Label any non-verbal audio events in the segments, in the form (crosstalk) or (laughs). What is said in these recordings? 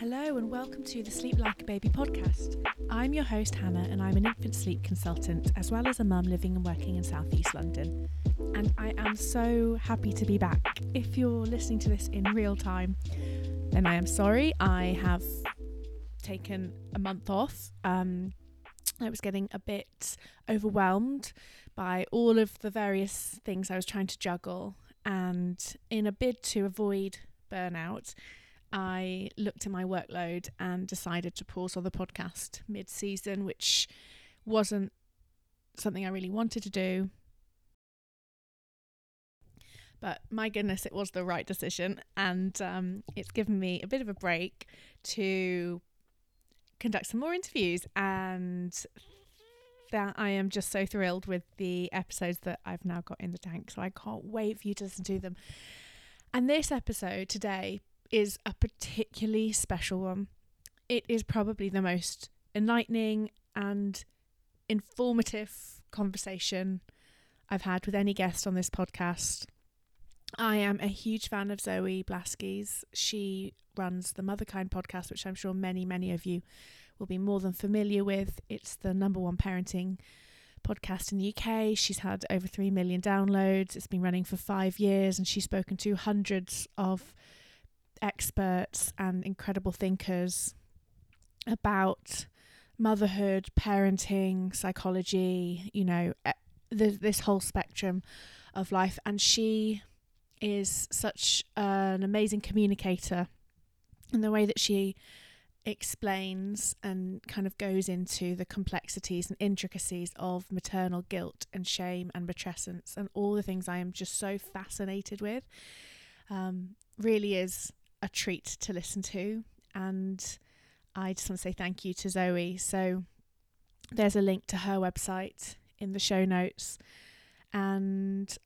Hello, and welcome to the Sleep Like a Baby podcast. I'm your host, Hannah, and I'm an infant sleep consultant as well as a mum living and working in southeast London. And I am so happy to be back. If you're listening to this in real time, then I am sorry. I have taken a month off. Um, I was getting a bit overwhelmed by all of the various things I was trying to juggle. And in a bid to avoid burnout, I looked at my workload and decided to pause on the podcast mid season, which wasn't something I really wanted to do. But my goodness, it was the right decision. And um, it's given me a bit of a break to conduct some more interviews. And that I am just so thrilled with the episodes that I've now got in the tank. So I can't wait for you to listen to them. And this episode today is a particularly special one. It is probably the most enlightening and informative conversation I've had with any guest on this podcast. I am a huge fan of Zoe Blaskey's. She runs the Motherkind podcast, which I'm sure many, many of you will be more than familiar with. It's the number one parenting podcast in the UK. She's had over 3 million downloads. It's been running for five years, and she's spoken to hundreds of experts and incredible thinkers about motherhood, parenting, psychology, you know, this whole spectrum of life. And she is such an amazing communicator in the way that she explains and kind of goes into the complexities and intricacies of maternal guilt and shame and matrescence and all the things I am just so fascinated with. Um, really is a treat to listen to. And I just want to say thank you to Zoe. So there's a link to her website in the show notes. And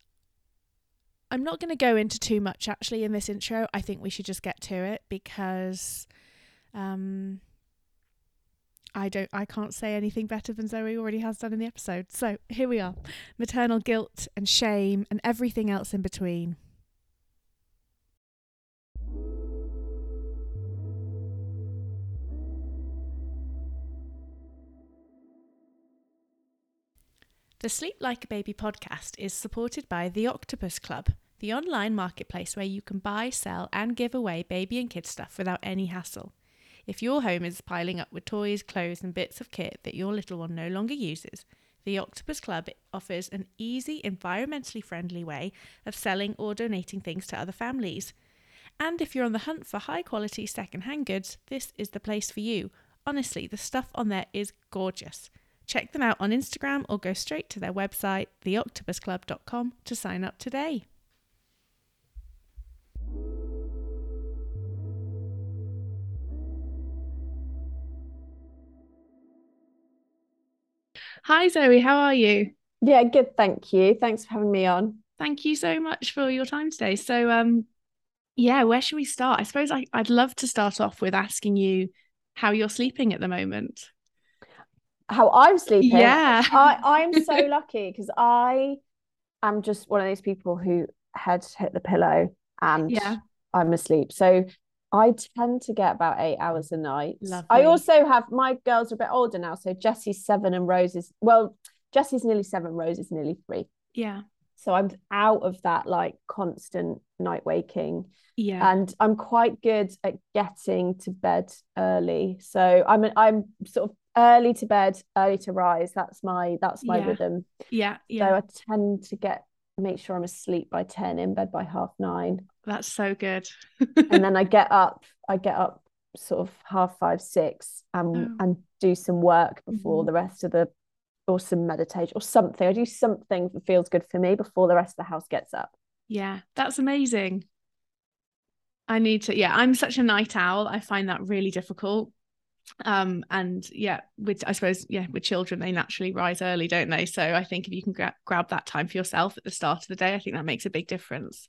I'm not going to go into too much actually in this intro. I think we should just get to it because um, I don't I can't say anything better than Zoe already has done in the episode. So here we are. Maternal guilt and shame and everything else in between. The Sleep Like a Baby podcast is supported by The Octopus Club, the online marketplace where you can buy, sell, and give away baby and kid stuff without any hassle. If your home is piling up with toys, clothes, and bits of kit that your little one no longer uses, the Octopus Club offers an easy, environmentally friendly way of selling or donating things to other families. And if you're on the hunt for high quality second-hand goods, this is the place for you. Honestly, the stuff on there is gorgeous. Check them out on Instagram or go straight to their website, theoctopusclub.com, to sign up today. Hi, Zoe. How are you? Yeah, good. Thank you. Thanks for having me on. Thank you so much for your time today. So, um, yeah, where should we start? I suppose I, I'd love to start off with asking you how you're sleeping at the moment how I'm sleeping. Yeah. I, I'm so (laughs) lucky because I am just one of those people who head hit the pillow and yeah. I'm asleep. So I tend to get about eight hours a night. Lovely. I also have my girls are a bit older now. So Jesse's seven and Rose is well, Jesse's nearly seven, Rose is nearly three. Yeah. So I'm out of that like constant night waking. Yeah. And I'm quite good at getting to bed early. So I'm I'm sort of early to bed, early to rise. That's my that's my yeah. rhythm. Yeah, yeah. So I tend to get make sure I'm asleep by 10, in bed by half nine. That's so good. and then I (laughs) get up, I get up sort of half five, six, and oh. and do some work before mm-hmm. the rest of the or some meditation or something. I do something that feels good for me before the rest of the house gets up. Yeah, that's amazing. I need to, yeah, I'm such a night owl. I find that really difficult um and yeah with i suppose yeah with children they naturally rise early don't they so i think if you can gra- grab that time for yourself at the start of the day i think that makes a big difference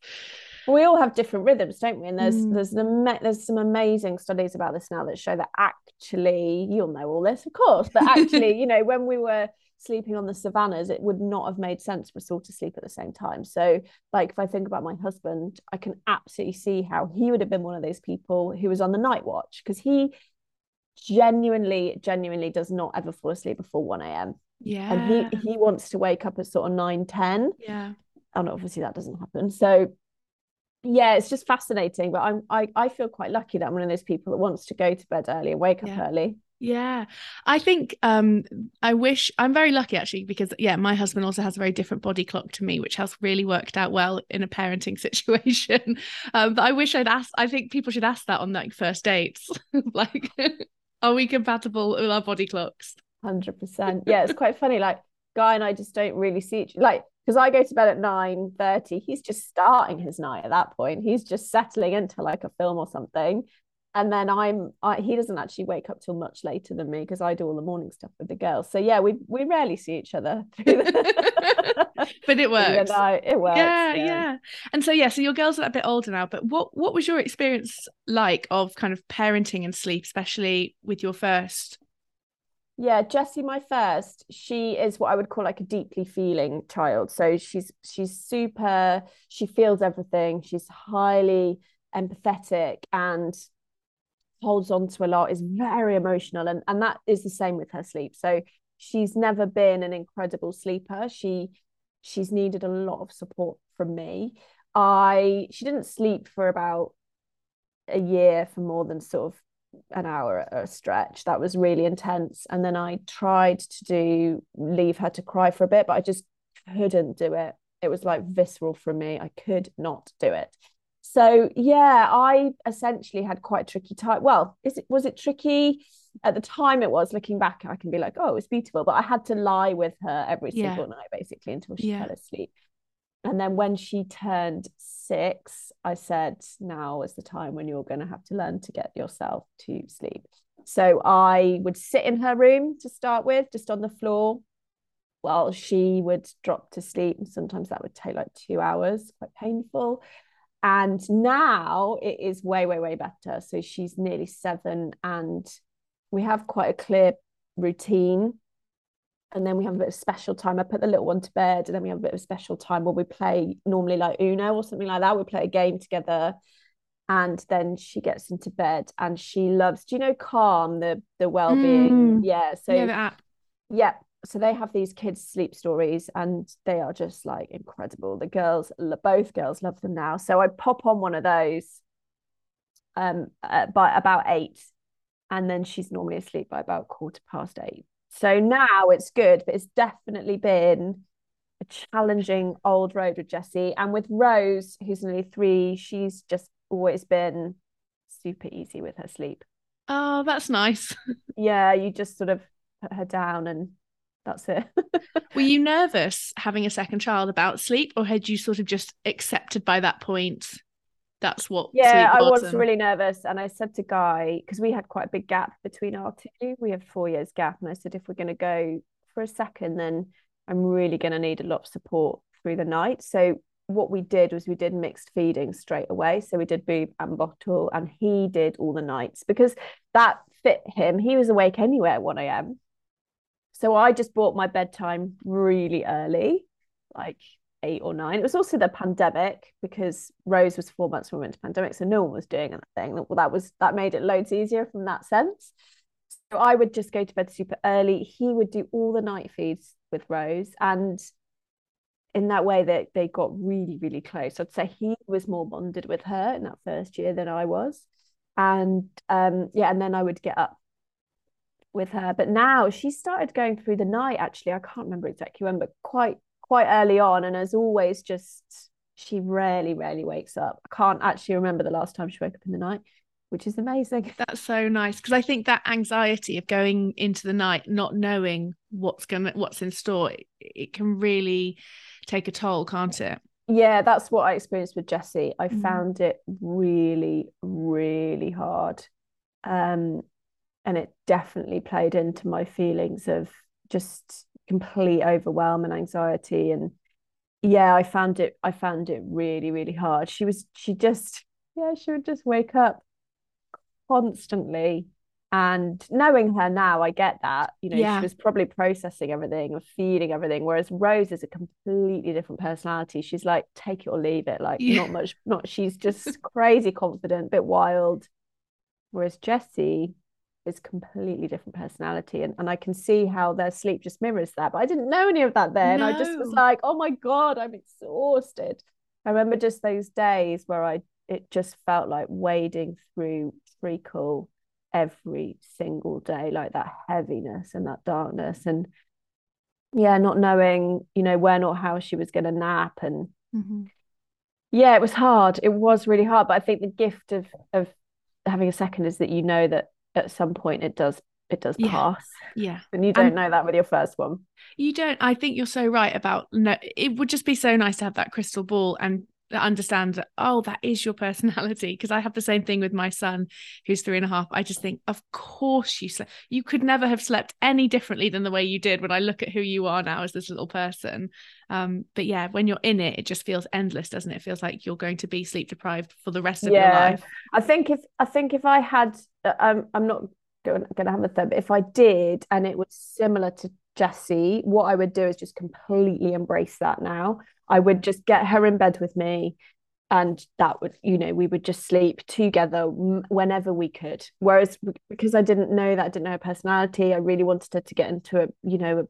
we all have different rhythms don't we and there's mm. there's the there's some amazing studies about this now that show that actually you'll know all this of course but actually (laughs) you know when we were sleeping on the savannas, it would not have made sense for us all to sleep at the same time. So, like, if I think about my husband, I can absolutely see how he would have been one of those people who was on the night watch because he genuinely, genuinely does not ever fall asleep before 1 a.m. Yeah. And he he wants to wake up at sort of 9, 10. Yeah. And obviously that doesn't happen. So yeah, it's just fascinating. But I'm I, I feel quite lucky that I'm one of those people that wants to go to bed early and wake up Yeah. early. Yeah. I think um I wish I'm very lucky actually because yeah, my husband also has a very different body clock to me, which has really worked out well in a parenting (laughs) situation. Um, but I wish I'd ask I think people should ask that on like first dates. (laughs) like (laughs) are we compatible with our body clocks? Hundred percent. Yeah, it's quite funny. Like Guy and I just don't really see each like because I go to bed at nine thirty. He's just starting his night at that point. He's just settling into like a film or something, and then I'm I, he doesn't actually wake up till much later than me because I do all the morning stuff with the girls. So yeah, we we rarely see each other. (laughs) through the- (laughs) but it (laughs) works. night. It works. yeah, yeah. And so yeah, so your girls are a bit older now, but what what was your experience like of kind of parenting and sleep, especially with your first? Yeah, Jessie, my first, she is what I would call like a deeply feeling child. So she's she's super, she feels everything. She's highly empathetic and holds on to a lot, is very emotional. And, and that is the same with her sleep. So she's never been an incredible sleeper. She she's needed a lot of support from me. I she didn't sleep for about a year for more than sort of an hour at a stretch. That was really intense. And then I tried to do leave her to cry for a bit, but I just couldn't do it. It was like visceral for me. I could not do it. So yeah, I essentially had quite a tricky time. Well, is it was it tricky? At the time it was, looking back, I can be like, oh, it was beautiful. But I had to lie with her every Yeah. single night, basically, until she Yeah. fell asleep. And then when she turned six, I said, now is the time when you're going to have to learn to get yourself to sleep. So I would sit in her room to start with, just on the floor, while she would drop to sleep. And sometimes that would take like two hours, quite painful. And now it is way, way, way better. So she's nearly seven, and we have quite a clear routine and then we have a bit of special time. I put the little one to bed, and then we have a bit of special time where we play normally like Uno or something like that. We play a game together, and then she gets into bed and she loves. Do you know Calm, the the well being? Mm. Yeah. So yeah, yeah. So they have these kids sleep stories, and they are just like incredible. The girls, both girls, love them now. So I pop on one of those, um, uh, by about eight, and then she's normally asleep by about quarter past eight. So now it's good, but it's definitely been a challenging old road with Jessie. And with Rose, who's nearly three, she's just always been super easy with her sleep. Oh, that's nice. (laughs) Yeah, you just sort of put her down and that's it. (laughs) Were you nervous having a second child about sleep, or had you sort of just accepted by that point that's what yeah, I was and- really nervous. And I said to Guy, because we had quite a big gap between our two, we have four years gap. And I said, if we're going to go for a second, then I'm really going to need a lot of support through the night. So what we did was we did mixed feeding straight away. So we did boob and bottle, and he did all the nights because that fit him. He was awake anyway at 1 a.m. So I just bought my bedtime really early, like eight or nine. It was also the pandemic because Rose was four months when we went to pandemic, so no one was doing anything. Well, that was that made it loads easier from that sense. So I would just go to bed super early. He would do all the night feeds with Rose, and in that way that they got really, really close. I'd say he was more bonded with her in that first year than I was. And um, yeah, and then I would get up with her. But now she started going through the night, actually. I can't remember exactly when, but quite quite early on. And as always, just she rarely, rarely wakes up. I can't actually remember the last time she woke up in the night, which is amazing. (laughs) That's so nice because I think that anxiety of going into the night not knowing what's gonna what's in store it, it can really take a toll, can't it? Yeah, that's what I experienced with Jessie. I Mm. found it really, really hard. Um, and it definitely played into my feelings of just complete overwhelm and anxiety. And yeah, I found it, I found it really, really hard. She was, she just, yeah, she would just wake up constantly And knowing her now, I get that. You know, yeah. she was probably processing everything and feeding everything. Whereas Rose is a completely different personality. She's like, take it or leave it. Like, yeah. not much, not, she's just (laughs) crazy confident, bit wild. Whereas Jessie is completely different personality. And, and I can see how their sleep just mirrors that. But I didn't know any of that then. No. I just was like, oh my God, I'm exhausted. I remember just those days where I it just felt like wading through treacle every single day, like that heaviness and that darkness. And yeah, not knowing, you know, when or how she was going to nap. And mm-hmm. yeah, it was hard. It was really hard. But I think the gift of of having a second is that you know that at some point it does it does yeah. pass. Yeah. And you don't and know that with your first one. You don't. I think you're so right about no it would just be so nice to have that crystal ball and understand that oh that is your personality. Because i have the same thing with my son who's three and a half. I just think of course you slept you could never have slept any differently than the way you did when i look at who you are now as this little person. Um but yeah when you're in it it just feels endless doesn't it, it feels like you're going to be sleep deprived for the rest of yeah. your life. I think if i think if i had uh, i'm, I'm not going, going to have a third but if i did and it was similar to Jesse, what I would do is just completely embrace that now. I would just get her in bed with me and that would you know we would just sleep together whenever we could. Whereas because i didn't know that I didn't know her personality i really wanted her to get into a you know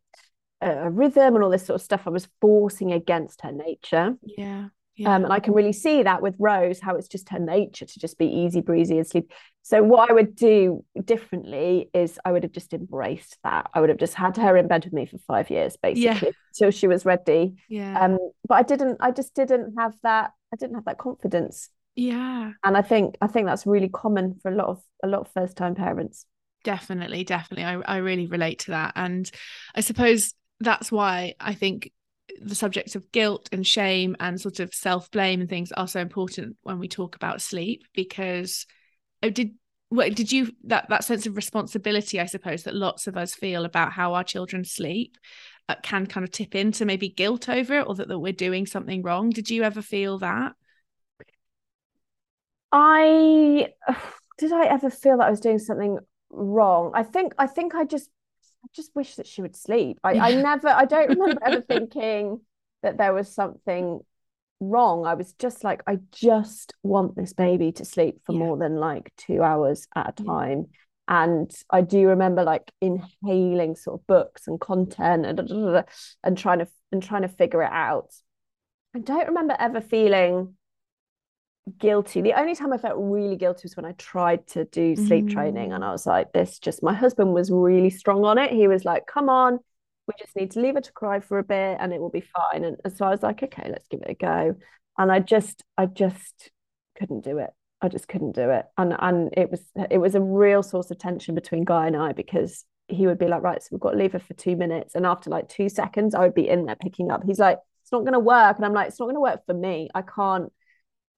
a, a rhythm and all this sort of stuff i was forcing against her nature. Yeah yeah. Um, and I can really see that with Rose, how it's just her nature to just be easy breezy and sleep. So what I would do differently is I would have just embraced that. I would have just had her in bed with me for five years, basically, yeah. till she was ready. Yeah. Um, but I didn't. I just didn't have that. I didn't have that confidence. Yeah. And I think I think that's really common for a lot of a lot of first time parents. Definitely, definitely. I I really relate to that, and I suppose that's why I think the subjects of guilt and shame and sort of self blame and things are so important when we talk about sleep because oh, did what did you that that sense of responsibility I suppose that lots of us feel about how our children sleep uh, can kind of tip into maybe guilt over it or that, that we're doing something wrong? Did you ever feel that? I (sighs) did I ever feel that I was doing something wrong? I think I think I just I just wish that she would sleep. I, I never, I don't remember ever (laughs) thinking that there was something wrong. I was just like, I just want this baby to sleep for yeah. more than like two hours at a time. Yeah. And I do remember like inhaling sort of books and content and, and trying to and trying to figure it out. I don't remember ever feeling guilty. The only time I felt really guilty was when I tried to do sleep mm. training and I was like, this just my husband was really strong on it. He was like, come on, we just need to leave her to cry for a bit and it will be fine. And, and so I was like, okay, let's give it a go. And I just, I just couldn't do it. I just couldn't do it. And and it was it was a real source of tension between Guy and I because he would be like, right, so we've got to leave her for two minutes. And after like two seconds, I would be in there picking up. He's like, it's not gonna work. And I'm like, it's not gonna work for me. I can't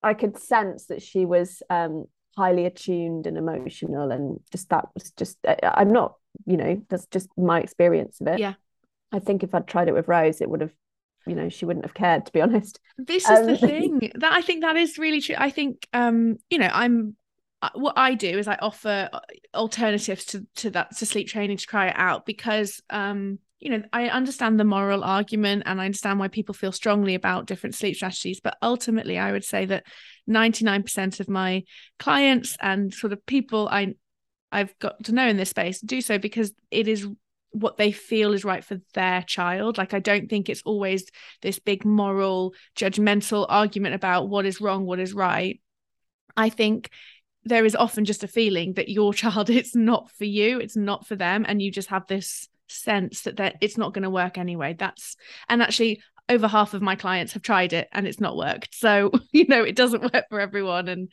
I could sense that she was um, highly attuned and emotional, and just that was just I'm not, you know, that's just my experience of it. Yeah, I think if I'd tried it with Rose, it would have, you know, she wouldn't have cared. To be (laughs) honest, this is um, the thing that I think that is really true. I think, um, you know, I'm uh, what I do is I offer uh, alternatives to to that to sleep training to cry it out because um you know, I understand the moral argument and I understand why people feel strongly about different sleep strategies, but ultimately, I would say that 99% of my clients and sort of people I I've got to know in this space do so because it is what they feel is right for their child. Like I don't think it's always this big moral judgmental argument about what is wrong, what is right. I think there is often just a feeling that your (laughs) child it's not for you, it's not for them and you just have this sense that that it's not going to work anyway. That's and actually over half of my clients have tried it and it's not worked. So (laughs) you know it doesn't work for everyone and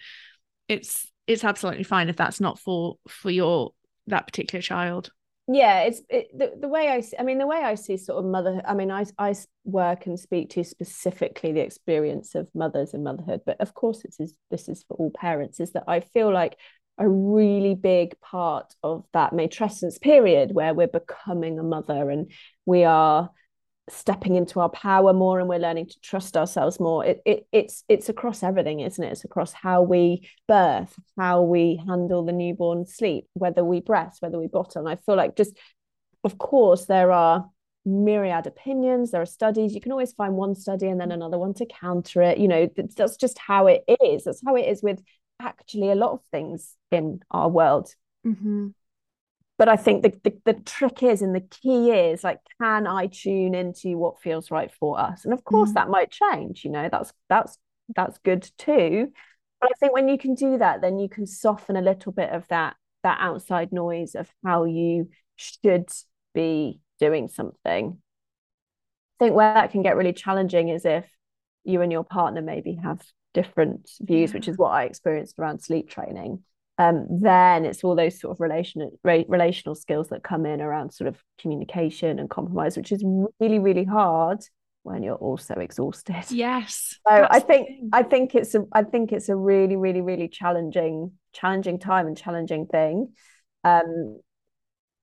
it's it's absolutely fine if that's not for for your that particular child. Yeah it's it, the, the way i see, i mean the way i see sort of mother i mean i i work and speak to specifically the experience of mothers and motherhood but of course is this is for all parents is that i feel like a really big part of that matrescence period where we're becoming a mother and we are stepping into our power more and we're learning to trust ourselves more. It, it it's it's across everything isn't it? It's across how we birth how we handle the newborn sleep whether we breast whether we bottom i feel like just of course there are myriad opinions there are studies. You can always find one study and then another one to counter it. You know that's just how it is. That's how it is with actually a lot of things in our world mm-hmm but I think the, the, the trick is and the key is like, can I tune into what feels right for us? And of course, mm. that might change. You know, that's that's that's good too. But I think when you can do that, then you can soften a little bit of that that outside noise of how you should be doing something. I think where that can get really challenging is if you and your partner maybe have different views, which is what I experienced around sleep training um, then it's all those sort of relational re- relational skills that come in around sort of communication and compromise, which is really really hard when you're also exhausted. Yes. So I think I think it's a I think it's a really really really challenging challenging time and challenging thing. Um,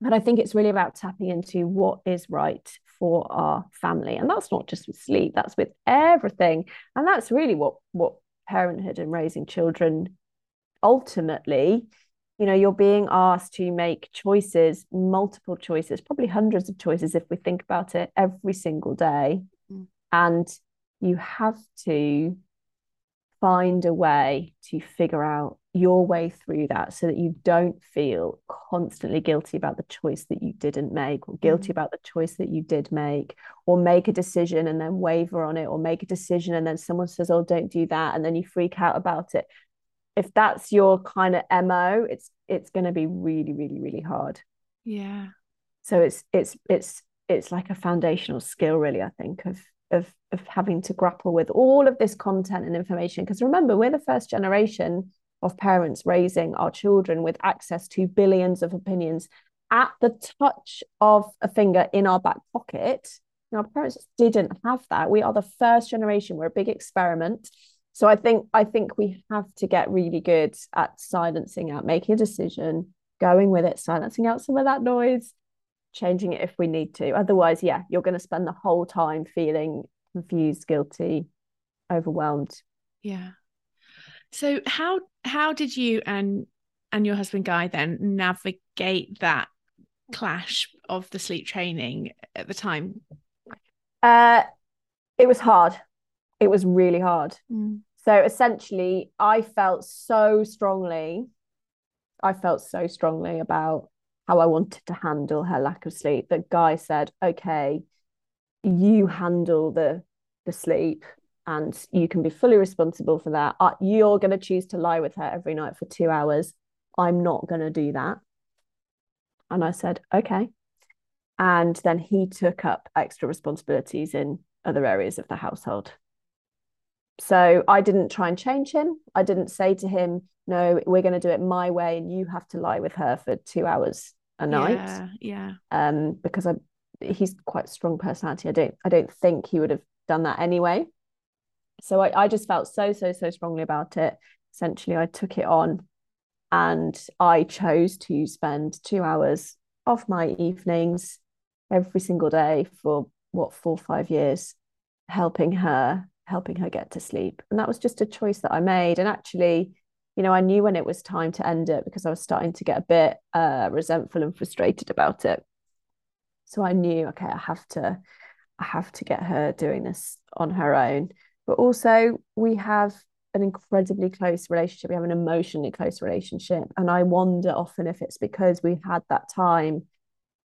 but I think it's really about tapping into what is right for our family, and that's not just with sleep; that's with everything, and that's really what what parenthood and raising children ultimately you know you're being asked to make choices multiple choices probably hundreds of choices if we think about it every single day mm. and you have to find a way to figure out your way through that so that you don't feel constantly guilty about the choice that you didn't make or guilty mm. about the choice that you did make or make a decision and then waver on it or make a decision and then someone says oh don't do that and then you freak out about it. If that's your kind of mo it's it's going to be really really really hard. Yeah. So it's it's it's it's like a foundational skill really i think of of of having to grapple with all of this content and information. Because remember we're the first generation of parents raising our children with access to billions of opinions at the touch of a finger in our back pocket. Now our parents didn't have that. We are the first generation. We're a big experiment. So i think i think we have to get really good at silencing out making a decision going with it silencing out some of that noise changing it if we need to. Otherwise yeah you're going to spend the whole time feeling confused guilty overwhelmed. Yeah so how how did you and and your husband guy then navigate that clash of the sleep training at the time uh it was hard it was really hard. Mm. So essentially, I felt so strongly, I felt so strongly about how I wanted to handle her lack of sleep that Guy said, okay, you handle the the sleep and you can be fully responsible for that. You're going to choose to lie with her every night for two hours. I'm not going to do that. And I said, okay. And then he took up extra responsibilities in other areas of the household. So I didn't try and change him. I didn't say to him, no, we're going to do it my way and you have to lie with her for two hours a night. Yeah. yeah. Um, because I he's quite a strong personality. I don't I don't think he would have done that anyway. So I, I just felt so, so, so strongly about it. Essentially, I took it on and I chose to spend two hours of my evenings every single day for what four, five years helping her helping her get to sleep. And that was just a choice that I made. And actually, you know, I knew when it was time to end it because I was starting to get a bit uh, resentful and frustrated about it. So I knew, okay, I have to, I have to get her doing this on her own. But also, we have an incredibly close relationship. We have an emotionally close relationship. And I wonder often if it's because we had that time,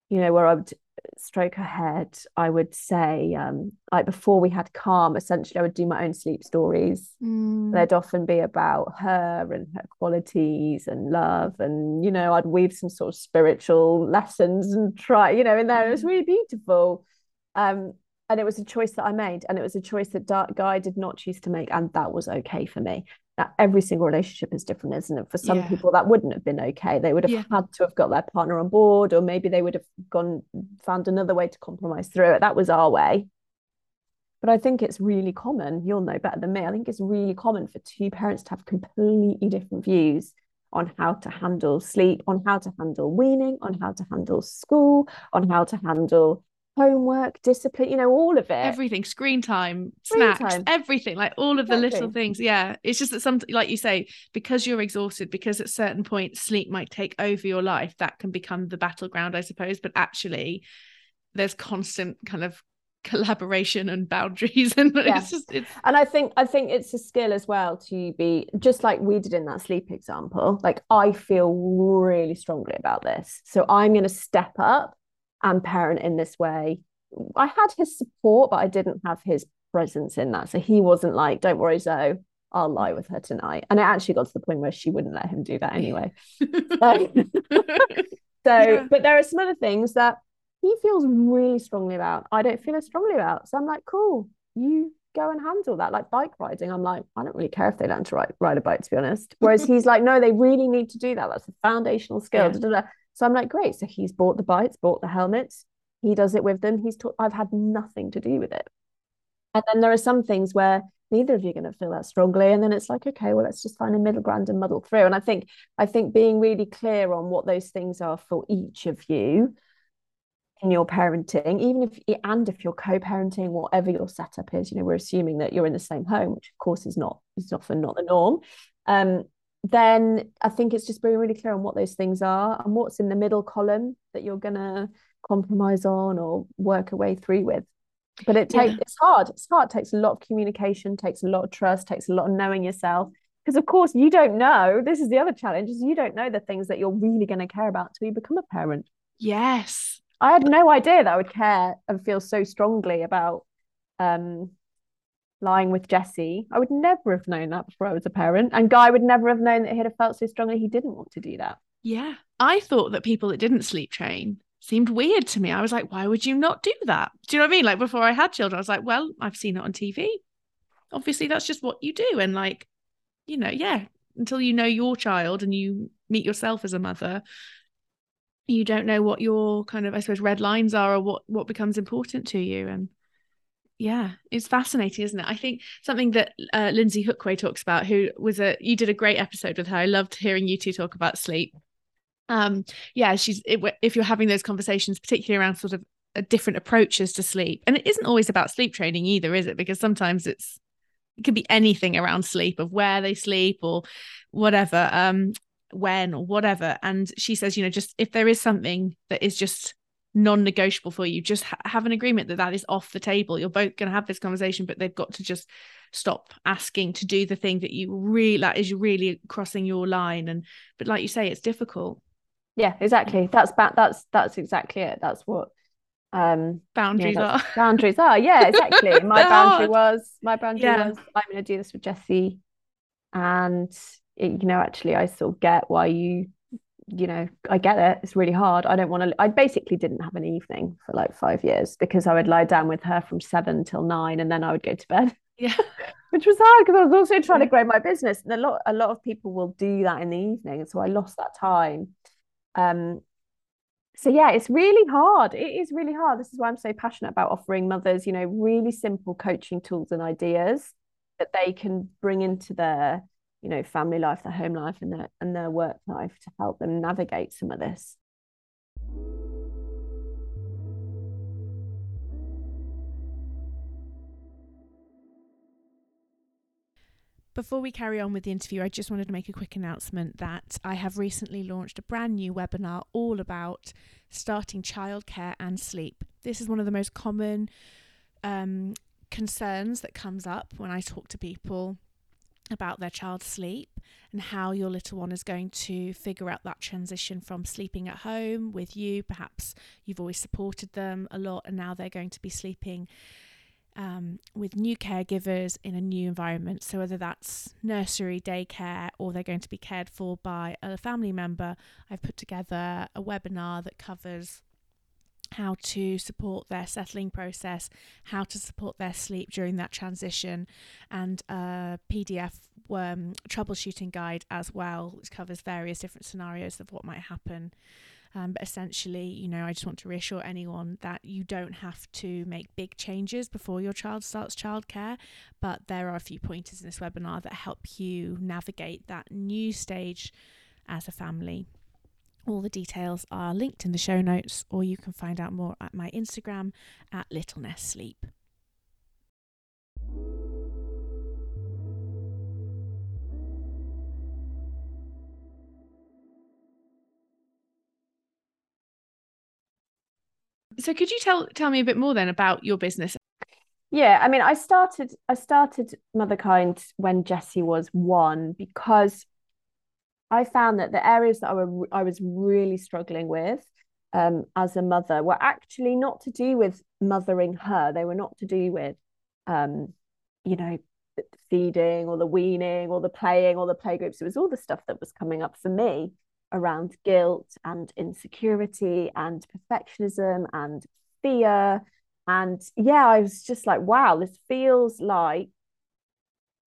you know, where I would stroke her head, I would say, um, like before we had calm, essentially, I would do my own sleep stories. Mm. They'd often be about her and her qualities and love. And, you know, I'd weave some sort of spiritual lessons and try, you know, in there. It was mm. really beautiful. Um, and it was a choice that I made. And it was a choice that Dark Guy did not choose to make. And that was okay for me. Now, every single relationship is different, isn't it? For some yeah. people, that wouldn't have been okay. They would have yeah. had to have got their partner on board, or maybe they would have gone found another way to compromise through it. That was our way. But I think it's really common. You'll know better than me. I think it's really common for two parents to have completely different views on how to handle sleep, on how to handle weaning, on how to handle school, on how to handle homework, discipline, you know, all of it. Everything, screen time, screen snacks, time. everything, like all of exactly. the little things. Yeah. It's just that some, like you say, because you're exhausted, because at certain points sleep might take over your life, that can become the battleground, I suppose. But actually, there's constant kind of collaboration and boundaries (laughs) and yeah. it's just it's and i think i think it's a skill as well to be just like we did in that sleep example like i feel really strongly about this so i'm going to step up and parent in this way i had his support but i didn't have his presence in that so he wasn't like don't worry zoe I'll lie with her tonight. And it actually got to the point where she wouldn't let him do that anyway. (laughs) so, so yeah. but there are some other things that he feels really strongly about. I don't feel as strongly about. So I'm like, cool, you go and handle that. Like bike riding, I'm like, I don't really care if they learn to ride, ride a bike, to be honest. Whereas (laughs) he's like, no, they really need to do that. That's a foundational skill. Yeah. So I'm like, great. So he's bought the bikes, bought the helmets. He does it with them. He's taught, I've had nothing to do with it. And then there are some things where neither of you are going to feel that strongly. And then it's like, okay, well, let's just find a middle ground and muddle through. And I think, I think being really clear on what those things are for each of you in your parenting, even if and if you're co-parenting, whatever your setup is, you know, we're assuming that you're in the same home, which of course is not is often not the norm. Um, then I think it's just being really clear on what those things are and what's in the middle column that you're gonna compromise on or work a way through with. But it takes yeah. it's hard. It's hard. It takes a lot of communication, takes a lot of trust, takes a lot of knowing yourself. Because of course you don't know. This is the other challenge: is you don't know the things that you're really going to care about till you become a parent. Yes, I had no idea that I would care and feel so strongly about um, lying with Jesse. I would never have known that before I was a parent. And Guy would never have known that he'd have felt so strongly he didn't want to do that. Yeah. I thought that people that didn't sleep train seemed weird to me. I was like, why would you not do that? Do you know what I mean? Like before I had children, I was like, well, I've seen it on TV. Obviously, that's just what you do. And like, you know, yeah, until you know your child and you meet yourself as a mother, you don't know what your kind of i suppose red lines are or what what becomes important to you and yeah it's fascinating isn't it? I think something that uh, lyndsey hookway talks about who was a you did a great episode with her. I loved hearing you two talk about sleep. Um yeah she's it, if you're having those conversations particularly around sort of uh, different approaches to sleep and it isn't always about sleep training either is it? Because sometimes it's it could be anything around sleep of where they sleep or whatever um when or whatever. And she says you know just if there is something that is just non-negotiable for you. Just ha- have an agreement that that is off the table. You're both going to have this conversation but they've got to just stop asking to do the thing that you really like is really crossing your line. And but like you say it's difficult. Yeah exactly. That's ba- that's that's exactly it. That's what um boundaries are. boundaries are. Yeah (laughs) exactly. My boundary hard. was my boundary yeah. was i'm going to do this with jesse and it, you know actually i still get why you you know i get it it's really hard. I don't want to i basically didn't have an evening for like five years because i would lie down with her from seven till nine and then i would go to bed. (laughs) Yeah. (laughs) Which was hard because i was also trying to grow my business and a lot a lot of people will do that in the evening and so i lost that time. Um so yeah it's really hard it is really hard. This is why i'm so passionate about offering mothers you know really simple coaching tools and ideas that they can bring into their you know family life their home life and their and their work life to help them navigate some of this Before we carry on with the interview, I just wanted to make a quick announcement that I have recently launched a brand new webinar all about starting childcare and sleep. This is one of the most common um, concerns that comes up when I talk to people about their child's sleep and how your little one is going to figure out that transition from sleeping at home with you. Perhaps you've always supported them a lot and now they're going to be sleeping um, with new caregivers in a new environment. So, whether that's nursery, daycare, or they're going to be cared for by a family member, I've put together a webinar that covers how to support their settling process, how to support their sleep during that transition, and a PDF um, troubleshooting guide as well, which covers various different scenarios of what might happen. Um, but essentially, you know, I just want to reassure anyone that you don't have to make big changes before your child starts childcare. But there are a few pointers in this webinar that help you navigate that new stage as a family All the details are linked in the show notes, or you can find out more at my Instagram at Little Nest Sleep. So could you tell tell me a bit more then about your business? Yeah, I mean, I started I started Motherkind when Jessie was one because I found that the areas that I were I was really struggling with um, as a mother were actually not to do with mothering her. They were not to do with, um, you know, feeding or the weaning or the playing or the playgroups. It was all the stuff that was coming up for me around guilt and insecurity and perfectionism and fear. And yeah, I was just like, wow, this feels like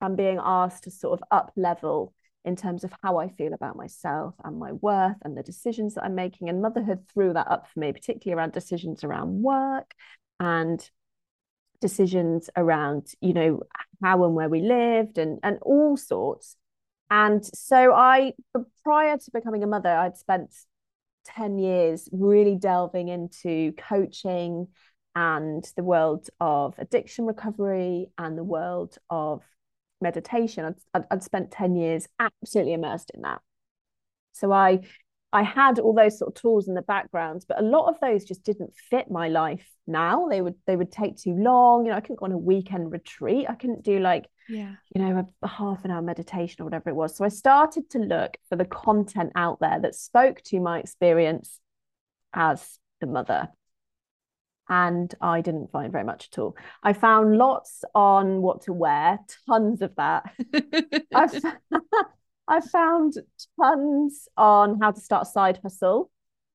I'm being asked to sort of up level in terms of how I feel about myself and my worth and the decisions that I'm making. And motherhood threw that up for me, particularly around decisions around work and decisions around, you know, how and where we lived and and all sorts. And so I, prior to becoming a mother, I'd spent 10 years really delving into coaching and the world of addiction recovery and the world of meditation. I'd, I'd spent 10 years absolutely immersed in that. So I I had all those sort of tools in the background, but a lot of those just didn't fit my life now. They would they would take too long. You know, I couldn't go on a weekend retreat. I couldn't do like, yeah, you know, a, a half an hour meditation or whatever it was. So I started to look for the content out there that spoke to my experience as the mother. And I didn't find very much at all. I found lots on what to wear, tons of that. (laughs) I've (laughs) I found tons on how to start a side hustle,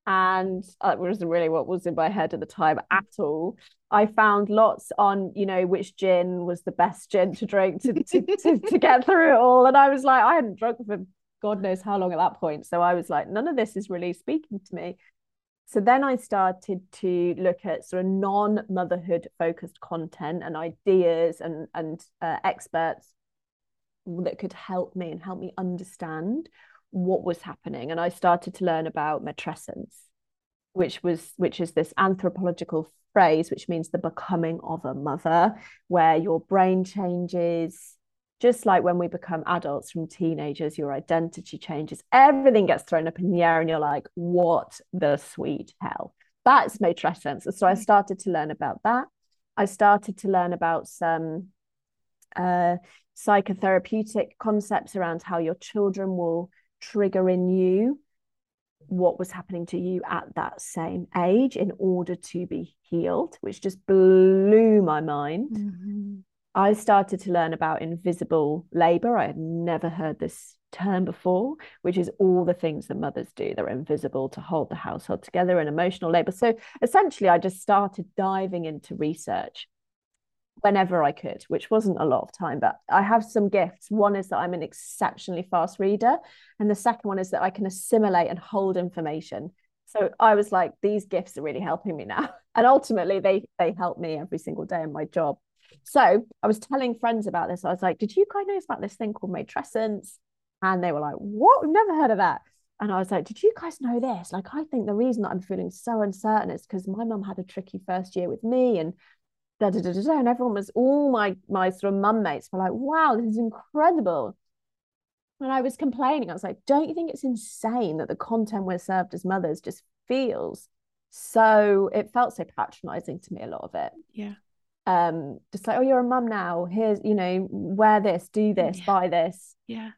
and that wasn't really what was in my head at the time at all. I found lots on, you know, which gin was the best gin to drink to, to, to, to get through it all. And I was like, I hadn't drunk for God knows how long at that point. So I was like, none of this is really speaking to me. So then I started to look at sort of non-motherhood focused content and ideas and and uh, experts that could help me and help me understand what was happening. And i started to learn about matrescence which was which is this anthropological phrase which means the becoming of a mother where your brain changes just like when we become adults from teenagers your identity changes everything gets thrown up in the air and you're like what the sweet hell that's matrescence so i mm. started to learn about that i started to learn about some uh, psychotherapeutic concepts around how your children will trigger in you what was happening to you at that same age in order to be healed, which just blew my mind. Mm-hmm. I started to learn about invisible labor. I had never heard this term before, which is all the things that mothers do. that are invisible to hold the household together and emotional labor. So essentially, I just started diving into research whenever I could, which wasn't a lot of time, but I have some gifts. One is that I'm an exceptionally fast reader, and the second one is that I can assimilate and hold information. So I was like, these gifts are really helping me now. (laughs) And ultimately they they help me every single day in my job. So I was telling friends about this. I was like, did you guys know about this thing called matrescence? And they were like, what? We've never heard of that. And I was like, did you guys know this? Like, I think the reason that I'm feeling so uncertain is because my mum had a tricky first year with me and da, da, da, da, da. And everyone was, all my, my sort of mum mates were like, wow, this is incredible. And I was complaining. I was like, don't you think it's insane that the content we're served as mothers just feels so, it felt so patronizing to me, a lot of it. Yeah. Um, just like, oh, you're a mum now. Here's, you know, wear this, do this, yeah. buy this. Yeah.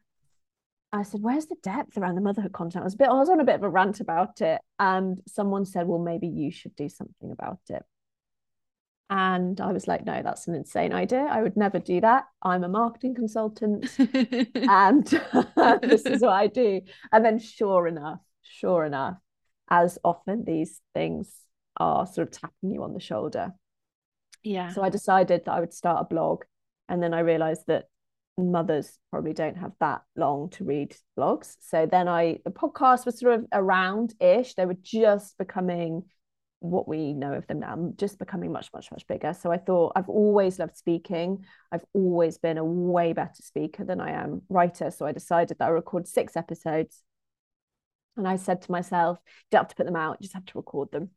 I said, "Where's the depth around the motherhood content?" I was a bit, I was on a bit of a rant about it, and someone said, "Well, maybe you should do something about it." And I was like, no, that's an insane idea. I would never do that. I'm a marketing consultant (laughs) and (laughs) this is what I do. And then, sure enough, sure enough, as often these things are sort of tapping you on the shoulder. Yeah. So I decided that I would start a blog. And then I realized that mothers probably don't have that long to read blogs. So then I, the podcast was sort of around ish. They were just becoming what we know of them now just becoming much much much bigger so i thought i've always loved speaking i've always been a way better speaker than i am writer so i decided that i record six episodes And I said to myself, don't have to put them out, just have to record them.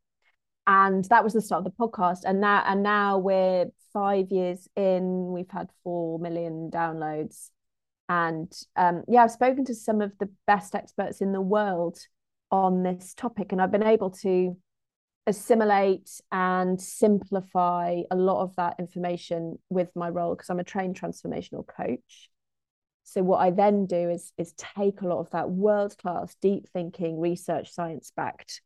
And that was the start of the podcast. And now and now we're five years in, we've had four million downloads. And um, yeah, I've spoken to some of the best experts in the world on this topic, and I've been able to assimilate and simplify a lot of that information with my role because I'm a trained transformational coach. So what I then do is is take a lot of that world class, deep thinking, research, science backed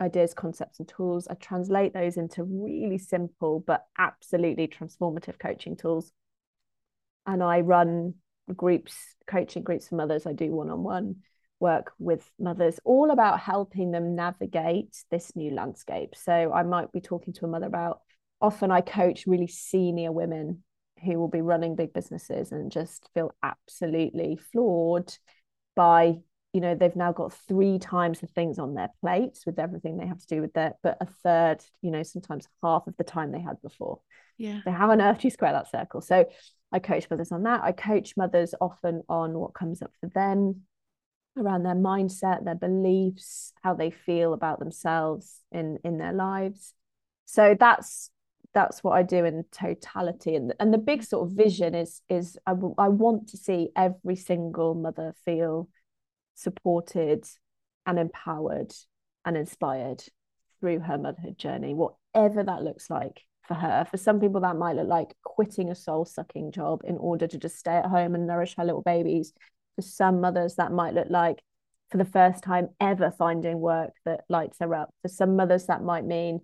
ideas, concepts, and tools. I translate those into really simple but absolutely transformative coaching tools. And I run groups, coaching groups for mothers. I do one on one work with mothers, all about helping them navigate this new landscape. So I might be talking to a mother about often I coach really senior women who will be running big businesses and just feel absolutely floored by you know they've now got three times the things on their plates with everything they have to do with that but a third you know sometimes half of the time they had before. Yeah. So how on earth do you square that circle. So i coach mothers on that. I coach mothers often on what comes up for them around their mindset their beliefs how they feel about themselves in in their lives. So that's that's what I do in totality. And and the big sort of vision is is I, w- I want to see every single mother feel supported and empowered and inspired through her motherhood journey whatever that looks like for her. For some people that might look like quitting a soul sucking job in order to just stay at home and nourish her little babies. For some mothers that might look like for the first time ever finding work that lights her up. For some mothers that might mean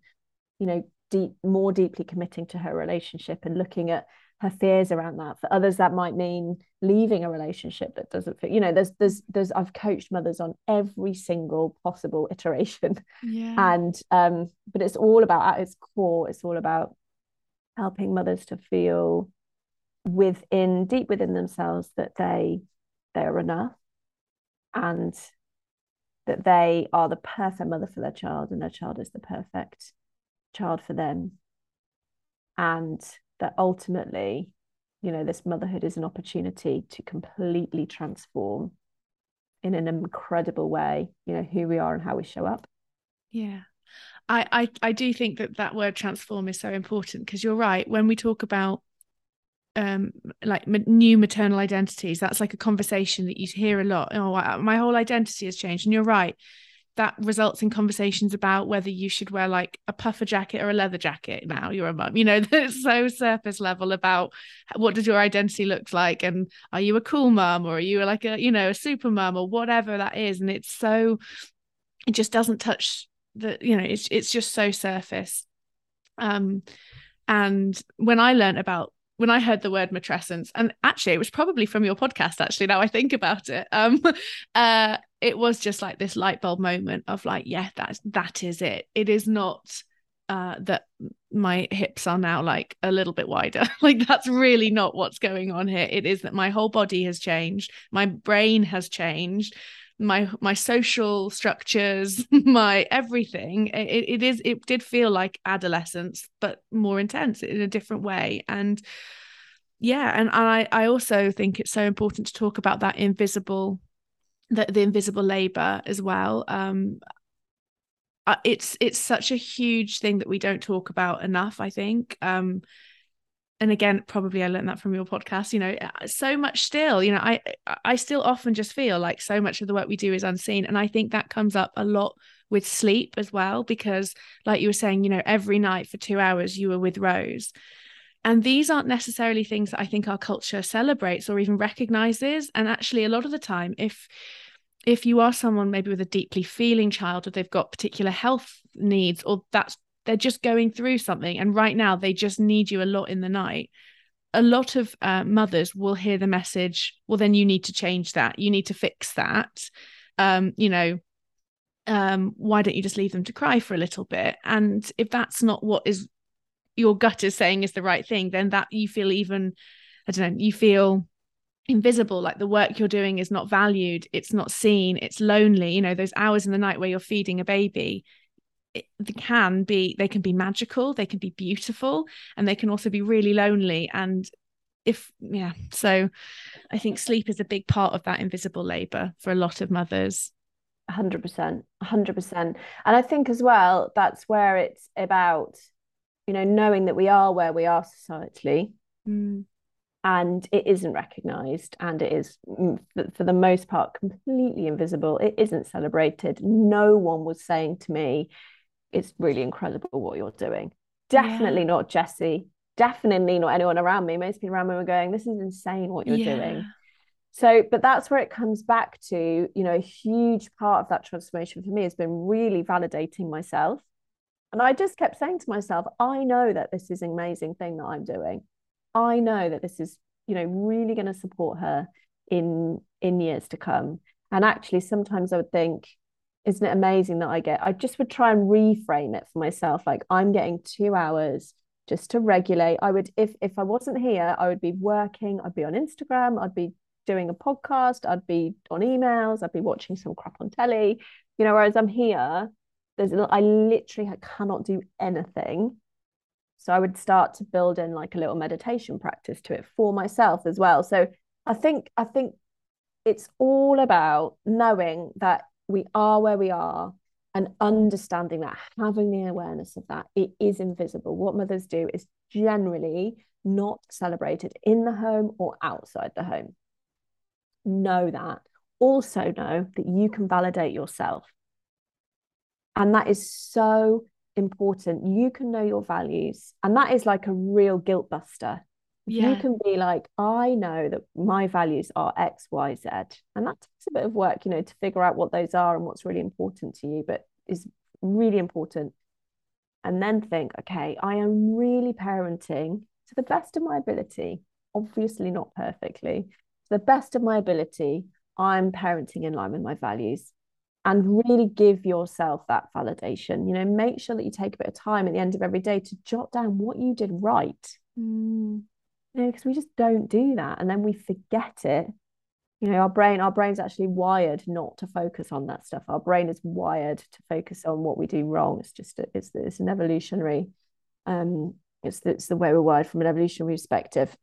you know deep more deeply committing to her relationship and looking at her fears around that. For others that might mean leaving a relationship that doesn't fit you know there's there's there's I've coached mothers on every single possible iteration. Yeah. and um but it's all about at its core it's all about helping mothers to feel within deep within themselves that they they are enough and that they are the perfect mother for their child and their child is the perfect child for them. And that ultimately you know this motherhood is an opportunity to completely transform in an incredible way you know who we are and how we show up. Yeah. I, I I do think that that word transform is so important because you're right when we talk about um like new maternal identities that's like a conversation that you hear a lot oh my whole identity has changed and you're right that results in conversations about whether you should wear like a puffer jacket or a leather jacket now you're a mum you know (laughs) that's so surface level about what does your identity look like? And are you a cool mum or are you like a you know a super mum or whatever that is? And it's so it just doesn't touch the you know it's it's just so surface. Um and when i learned about when I heard the word matrescence, and actually it was probably from your podcast, actually, now I think about it. Um, (laughs) uh, it was just like this light bulb moment of like, yeah, that's that is it. It is not uh that my hips are now like a little bit wider. (laughs) like that's really not what's going on here. It is that my whole body has changed, my brain has changed my my social structures (laughs) my everything it, it is it did feel like adolescence but more intense in a different way. And yeah and i i also think it's so important to talk about that invisible the, the invisible labor as well. Um it's it's such a huge thing that we don't talk about enough i think. Um and again probably i learned that from your podcast you know uh, so much still you know i i still often just feel like so much of the work we do is unseen and i think that comes up a lot with sleep as well because like you were saying you know every night for 2 hours you were with rose. And these aren't necessarily things that i think our culture celebrates or even recognizes and actually a lot of the time if if you are someone maybe with a deeply feeling child or they've got particular health needs or that's they're just going through something and right now they just need you a lot in the night. A lot of uh, mothers will hear the message well then you need to change that. You need to fix that. Um you know um why don't you just leave them to cry for a little bit? And if that's not what is your gut is saying is the right thing then that you feel even i don't know you feel invisible like the work you're doing is not valued it's not seen it's lonely you know those hours in the night where you're feeding a baby it, they can be they can be magical they can be beautiful and they can also be really lonely and if yeah so i think sleep is a big part of that invisible labor for a lot of mothers 100%. 100%. And I think as well, that's where it's about, you know, knowing that we are where we are societally. Mm. And it isn't recognized, and it is, mm, for the most part, completely invisible. It isn't celebrated. No one was saying to me, It's really incredible what you're doing. Definitely yeah. not Jesse. Definitely not anyone around me. Most people around me were going, This is insane what you're yeah. doing so but that's where it comes back to you know a huge part of that transformation for me has been really validating myself and i just kept saying to myself i know that this is an amazing thing that i'm doing i know that this is you know really going to support her in in years to come and actually sometimes i would think isn't it amazing that i get i just would try and reframe it for myself like i'm getting two hours just to regulate i would if if i wasn't here i would be working i'd be on instagram i'd be doing a podcast, I'd be on emails, I'd be watching some crap on telly, you know, whereas I'm here, there's I literally cannot do anything. So I would start to build in like a little meditation practice to it for myself as well. So I think I think it's all about knowing that we are where we are and understanding that having the awareness of that it is invisible what mothers do is generally not celebrated in the home or outside the home know that. Also, know that you can validate yourself. And that is so important. You can know your values. And that is like a real guilt buster. Yeah. You can be like, I know that my values are X, Y, Z. And that takes a bit of work, you know, to figure out what those are and what's really important to you, but is really important. And then think, okay, I am really parenting to the best of my ability, obviously not perfectly, To the best of my ability, I'm parenting in line with my values. And really give yourself that validation. You know, make sure that you take a bit of time at the end of every day to jot down what you did right. Mm. You know, because we just don't do that. And then we forget it. You know, our brain, our brain's actually wired not to focus on that stuff. Our brain is wired to focus on what we do wrong. It's just a, it's it's an evolutionary um it's it's the way we're wired from an evolutionary perspective.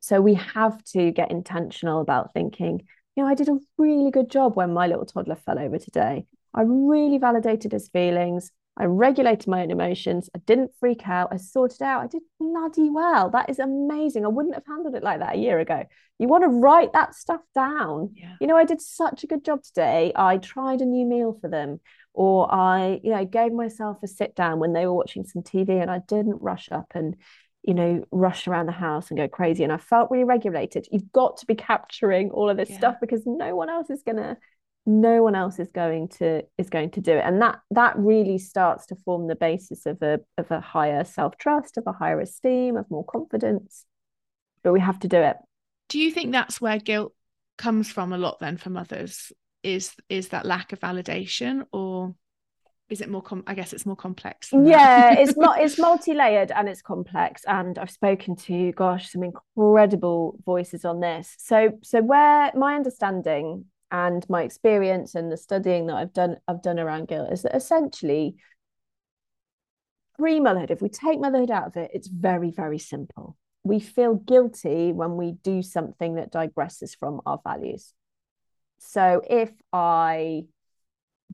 So we have to get intentional about thinking, you know, I did a really good job when my little toddler fell over today. I really validated his feelings. I regulated my own emotions. I didn't freak out. I sorted out. I did bloody well. That is amazing. I wouldn't have handled it like that a year ago. You want to write that stuff down. Yeah. You know, I did such a good job today. I tried a new meal for them, or I, you know, gave myself a sit down when they were watching some TV and I didn't rush up and, you know, rush around the house and go crazy. And I felt really regulated. You've got to be capturing all of this yeah. stuff because no one else is gonna, no one else is going to is going to do it. And that that really starts to form the basis of a of a higher self-trust, of a higher esteem, of more confidence. But we have to do it. Do you think that's where guilt comes from a lot then for mothers? Is is that lack of validation or is it more com- i guess it's more complex yeah (laughs) it's not it's multi-layered and it's complex and i've spoken to gosh some incredible voices on this so so where my understanding and my experience and the studying that i've done i've done around guilt is that essentially pre-motherhood if we take motherhood out of it it's very very simple we feel guilty when we do something that digresses from our values so if i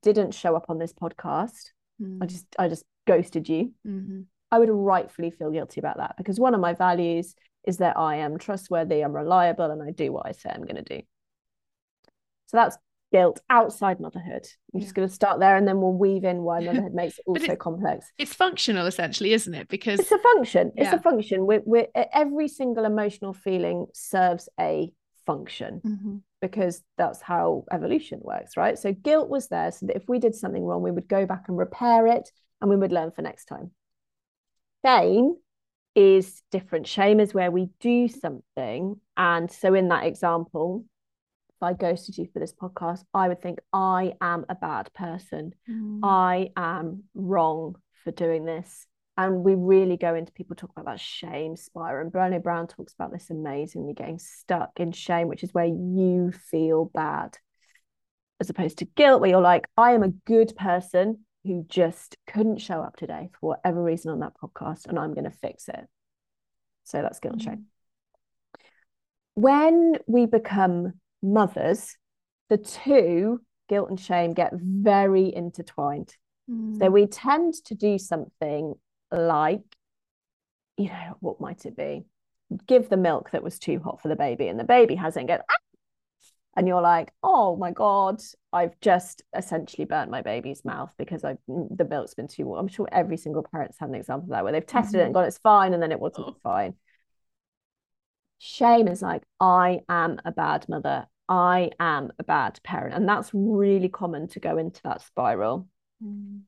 didn't show up on this podcast, mm. I just I just ghosted you. Mm-hmm. I would rightfully feel guilty about that because one of my values is that I am trustworthy, I'm reliable, and I do what I say I'm going to do. So that's guilt outside motherhood. I'm just going to start there and then we'll weave in why (laughs) motherhood makes it also complex. It's functional essentially, isn't it? Because it's a function. It's a function. We're, we're, every single emotional feeling serves a function. Mm-hmm because that's how evolution works, right? So guilt was there so that if we did something wrong, we would go back and repair it and we would learn for next time. Shame is different. Shame is where we do something. And so in that example, if I ghosted you for this podcast, I would think I am a bad person. Mm. I am wrong for doing this and we really go into people talk about that shame spiral and Brené Brown talks about this amazingly getting stuck in shame which is where you feel bad as opposed to guilt where you're like I am a good person who just couldn't show up today for whatever reason on that podcast and I'm going to fix it so that's guilt mm-hmm. shame when we become mothers the two guilt and shame get very intertwined. Mm. So we tend to do something like, you know, what might it be? Give the milk that was too hot for the baby, and the baby hasn't get ah! and you're like, oh my god, I've just essentially burnt my baby's mouth because I the milk's been too warm. I'm sure every single parent's had an example of that where they've tested mm-hmm. it and gone, it's fine, and then it wasn't oh. fine. Shame is like, I am a bad mother. I am a bad parent. And that's really common to go into that spiral. Mm.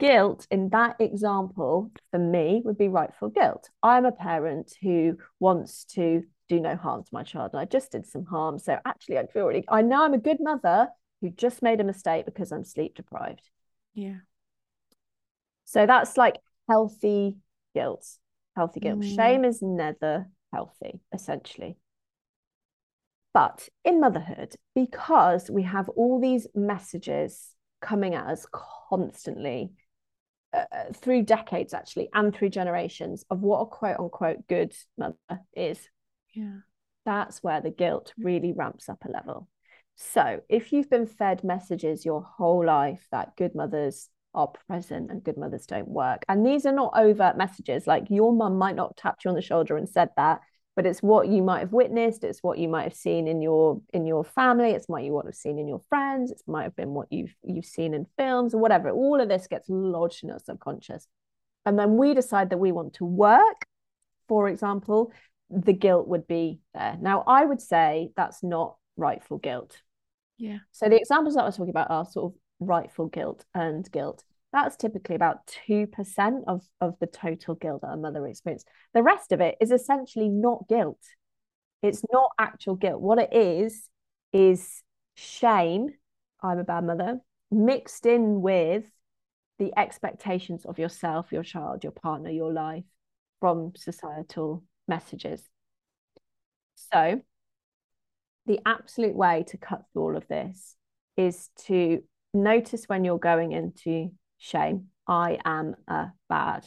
Guilt in that example for me would be rightful guilt. I'm a parent who wants to do no harm to my child and I just did some harm. So actually, I feel really, I know I'm a good mother who just made a mistake because I'm sleep deprived. Yeah. So that's like healthy guilt. Healthy guilt. Mm. Shame is never healthy, essentially. But in motherhood, because we have all these messages coming at us constantly uh, uh, through decades, actually, and through generations of what a quote unquote good mother is. Yeah. That's where the guilt really ramps up a level. So if you've been fed messages your whole life that good mothers are present and good mothers don't work, and these are not overt messages, like your mum might not tap you on the shoulder and said that, but it's what you might have witnessed it's what you might have seen in your in your family it's what you would have seen in your friends it might have been what you've you've seen in films or whatever. All of this gets lodged in our subconscious. And then we decide that we want to work. For example the guilt would be there. Now i would say that's not rightful guilt. Yeah. So the examples that i was talking about are sort of rightful guilt and guilt that's typically about 2% of, of the total guilt that a mother experiences. The rest of it is essentially not guilt. It's not actual guilt. What it is, is shame, I'm a bad mother, mixed in with the expectations of yourself, your child, your partner, your life from societal messages. So, the absolute way to cut through all of this is to notice when you're going into shame. I am a bad.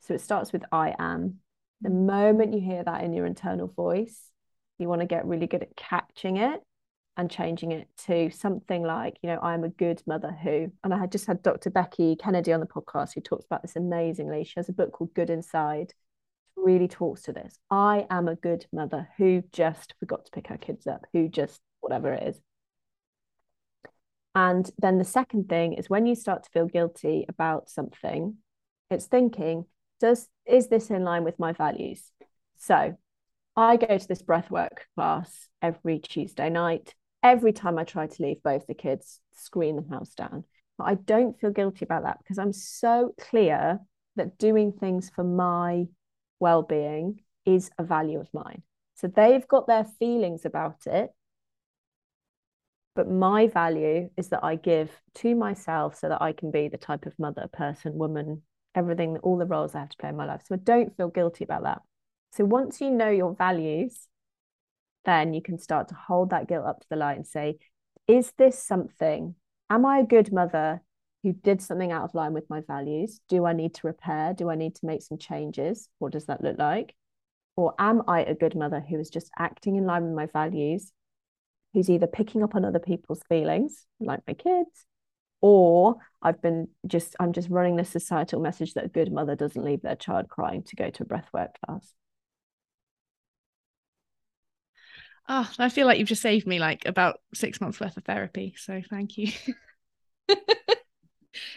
So it starts with I am. The moment you hear that in your internal voice, you want to get really good at catching it and changing it to something like, you know, I'm a good mother who. And I had just had Dr. Becky Kennedy on the podcast who talks about this amazingly. She has a book called Good Inside, really talks to this. I am a good mother who just forgot to pick her kids up, who just whatever it is. And then the second thing is when you start to feel guilty about something, it's thinking, does is this in line with my values? So I go to this breathwork class every Tuesday night. Every time I try to leave both the kids, screen the house down. But I don't feel guilty about that because I'm so clear that doing things for my well-being is a value of mine. So they've got their feelings about it but my value is that I give to myself so that I can be the type of mother, person, woman, everything, all the roles I have to play in my life. So I don't feel guilty about that. So once you know your values, then you can start to hold that guilt up to the light and say, is this something? Am I a good mother who did something out of line with my values? Do I need to repair? Do I need to make some changes? What does that look like? Or am I a good mother who is just acting in line with my values who's either picking up on other people's feelings, like my kids, or I've been just, I'm just running the societal message that a good mother doesn't leave their child crying to go to a breathwork class. Oh, I feel like you've just saved me like about six months worth of therapy. So thank you. (laughs)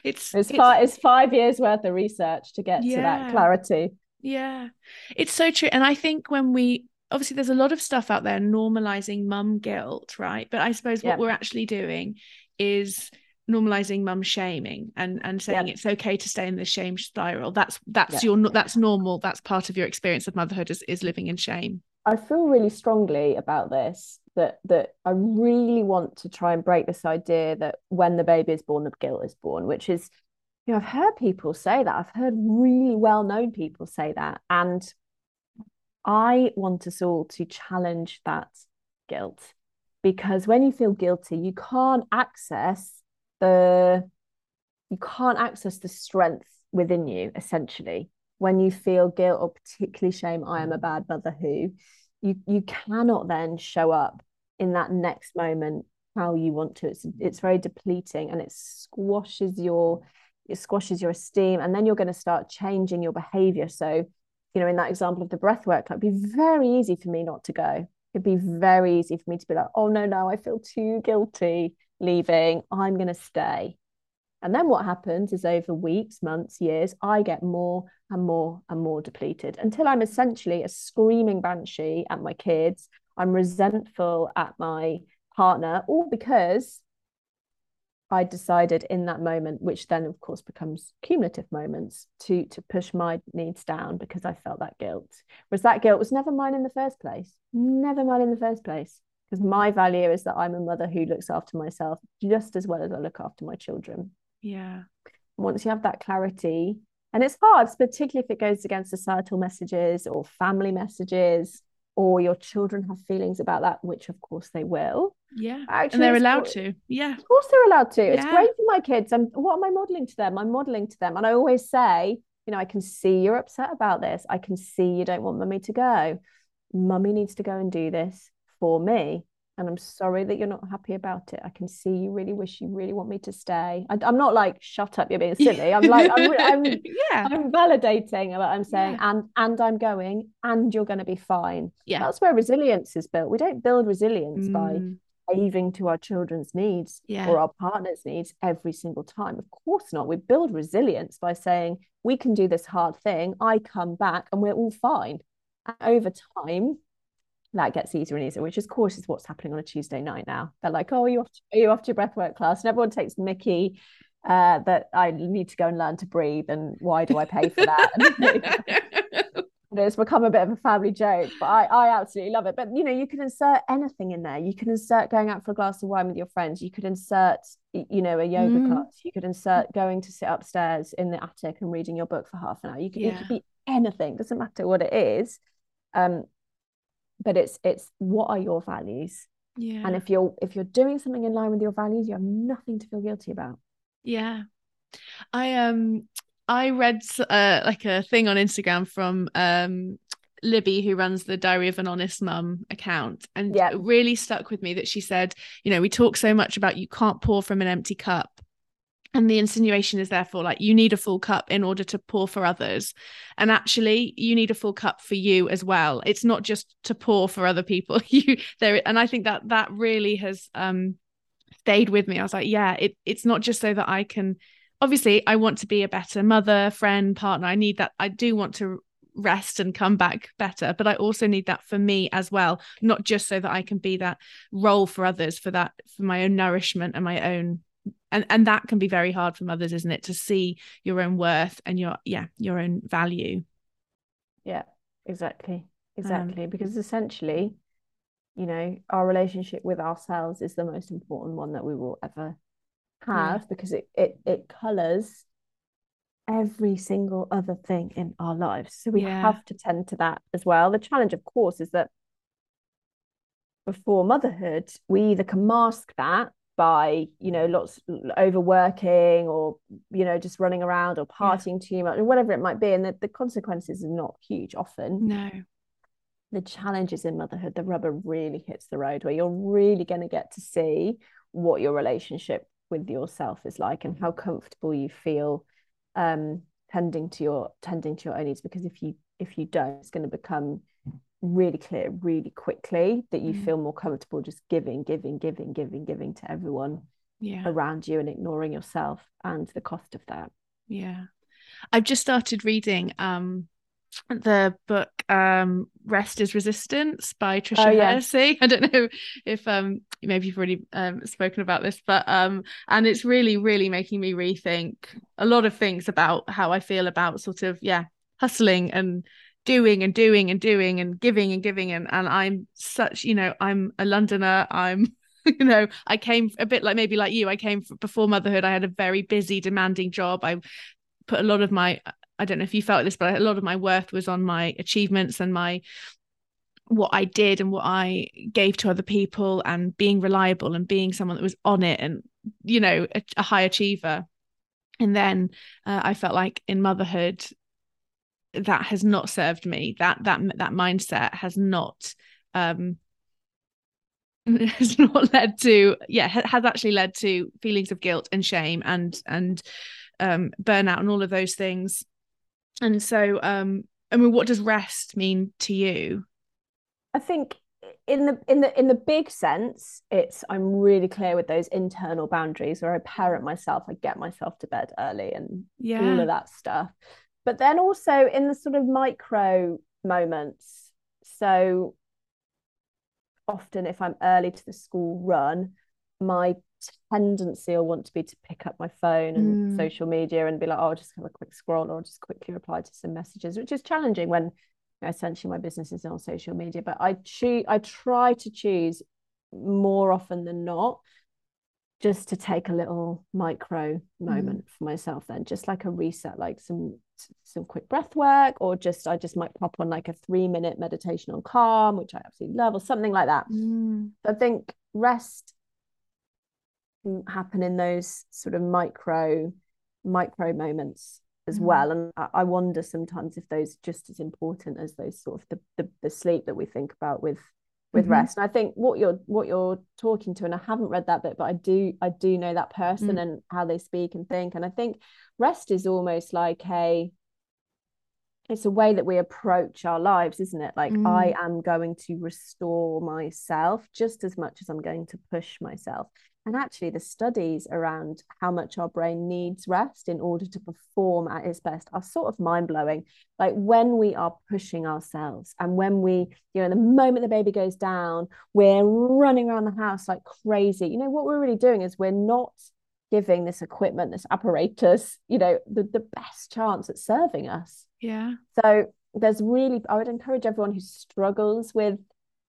it's it's, five, it's five years worth of research to get yeah, to that clarity. Yeah, it's so true. And I think when we obviously there's a lot of stuff out there normalizing mum guilt, right? But I suppose what we're actually doing is normalizing mum shaming and and saying it's okay to stay in the shame spiral. That's that's your that's normal. That's part of your experience of motherhood is, is living in shame. I feel really strongly about this that that I really want to try and break this idea that when the baby is born, the guilt is born, which is, you know, I've heard people say that. I've heard really well-known people say that. And I want us all to challenge that guilt because when you feel guilty, you can't access the you can't access the strength within you essentially. When you feel guilt or particularly shame i am a bad mother who you you cannot then show up in that next moment how you want to. It's it's very depleting and it squashes your it squashes your esteem and then you're going to start changing your behavior. So you know in that example of the breath work it'd be very easy for me not to go. It'd be very easy for me to be like oh no no i feel too guilty leaving. I'm going to stay. And then what happens is over weeks months years i get more and more and more depleted until i'm essentially a screaming banshee at my kids. I'm resentful at my partner all because I decided in that moment, which then of course becomes cumulative moments, to to push my needs down because I felt that guilt. Whereas that guilt was never mine in the first place. Never mine in the first place. Because my value is that I'm a mother who looks after myself just as well as I look after my children. Yeah. Once you have that clarity, and it's hard, particularly if it goes against societal messages or family messages, or your children have feelings about that, which of course they will. Yeah. Actually, and they're allowed to. Yeah. Of course they're allowed to. Yeah. It's great for my kids. And what am I modeling to them? I'm modeling to them. And I always say, you know, I can see you're upset about this. I can see you don't want mummy to go. Mummy needs to go and do this for me and I'm sorry that you're not happy about it. I can see you really wish you really want me to stay. I, am not like shut up, you're being (laughs) silly. I'm like I'm, I'm yeah, I'm validating what I'm saying, yeah. and and I'm going, and you're going to be fine. Yeah, that's where resilience is built. We don't build resilience mm. by caving to our children's needs yeah. or our partner's needs every single time. Of course not. We build resilience by saying we can do this hard thing. I come back, and we're all fine. And over time, that gets easier and easier, which of course is what's happening on a Tuesday night now. They're like, oh, are you off to, are you off to your breathwork class? And everyone takes Mickey uh, that I need to go and learn to breathe. And why do I pay for that? (laughs) it's become a bit of a family joke, but I, I absolutely love it. But you know, you can insert anything in there. You can insert going out for a glass of wine with your friends. You could insert, you know, a yoga mm. class. You could insert going to sit upstairs in the attic and reading your book for half an hour. You could, yeah. it could be anything. Doesn't matter what it is. Um, but it's it's what are your values? Yeah. and if you're if you're doing something in line with your values you have nothing to feel guilty about. Yeah. I um i read uh like a thing on instagram from um Libby, who runs the Diary of an Honest Mum account, and yeah. it really stuck with me that she said, you know, we talk so much about you can't pour from an empty cup, and the insinuation is therefore like you need a full cup in order to pour for others. And actually you need a full cup for you as well. It's not just to pour for other people. (laughs) You there and i think that that really has um stayed with me. I was like yeah it it's not just so that i can obviously i want to be a better mother friend partner. I need that i do want to rest and come back better but i also need that for me as well not just so that i can be that role for others for that for my own nourishment and my own and and that can be very hard for mothers isn't it to see your own worth and your yeah your own value yeah exactly exactly um, because essentially you know our relationship with ourselves is the most important one that we will ever have yeah. because it it it colors every single other thing in our lives so we yeah. have to tend to that as well the challenge of course is that before motherhood we either can mask that by you know lots overworking or you know just running around or partying yeah. too much or whatever it might be and the, the consequences are not huge often no the challenges in motherhood the rubber really hits the road where you're really going to get to see what your relationship with yourself is like and how comfortable you feel um tending to your tending to your own needs because if you if you don't it's going to become really clear really quickly that you mm. feel more comfortable just giving giving giving giving giving to everyone yeah. around you and ignoring yourself and the cost of that yeah i've just started reading um the book um rest is resistance by Tricia oh, yeah. Hersey. (laughs) i don't know if um maybe you've already um spoken about this but um and it's really really making me rethink a lot of things about how i feel about sort of yeah hustling and doing and doing and doing and giving and giving and and I'm such you know I'm a Londoner. I'm (laughs) you know I came a bit like maybe like you I came before motherhood. I had a very busy demanding job. I put a lot of my I don't know if you felt this but a lot of my worth was on my achievements and my what I did and what I gave to other people and being reliable and being someone that was on it and you know a, a high achiever. And then uh, I felt like in motherhood that has not served me. That that that mindset has not um (laughs) has not led to yeah has actually led to feelings of guilt and shame and and um burnout and all of those things. And so um i mean what does rest mean to you? I think in the in the in the big sense it's i'm really clear with those internal boundaries where i parent myself i get myself to bed early and yeah. all of that stuff but then also in the sort of micro moments so often if i'm early to the school run my tendency or want to be to pick up my phone and mm. social media and be like oh I'll just have a quick scroll or just quickly reply to some messages which is challenging when essentially my business is on social media but i choose i try to choose more often than not just to take a little micro mm-hmm. moment mm. for myself then just like a reset like some some quick breath work or just i just might pop on like a three minute meditation on calm which i absolutely love or something like that mm. i think rest can happen in those sort of micro micro moments as mm. well and I, I wonder sometimes if those are just as important as those sort of the, the, the sleep that we think about with with mm-hmm. rest and i think what you're what you're talking to and i haven't read that bit but i do i do know that person mm. and how they speak and think and i think rest is almost like a it's a way that we approach our lives isn't it like mm. i am going to restore myself just as much as i'm going to push myself and actually, the studies around how much our brain needs rest in order to perform at its best are sort of mind blowing. Like when we are pushing ourselves, and when we, you know, the moment the baby goes down, we're running around the house like crazy. You know, what we're really doing is we're not giving this equipment, this apparatus, you know, the, the best chance at serving us. Yeah. So there's really, I would encourage everyone who struggles with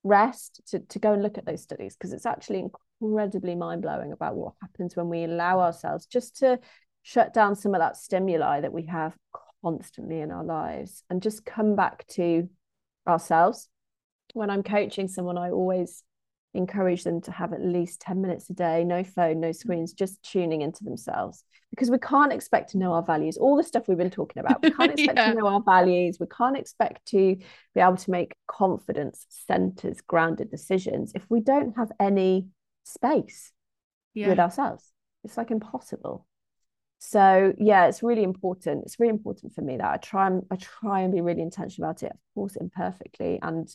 rest to, to go and look at those studies because it's actually incredibly mind blowing about what happens when we allow ourselves just to shut down some of that stimuli that we have constantly in our lives and just come back to ourselves. When I'm coaching someone, I always encourage them to have at least 10 minutes a day, no phone, no mm. screens, just tuning into themselves. Because we can't expect to know our values, all the stuff we've been talking about. We can't (laughs) expect yeah. to know our values. We can't expect to be able to make confidence centers, grounded decisions if we don't have any space yeah. with ourselves. It's like impossible. So yeah, it's really important. It's really important for me that I try and I try and be really intentional about it. Of course, imperfectly, and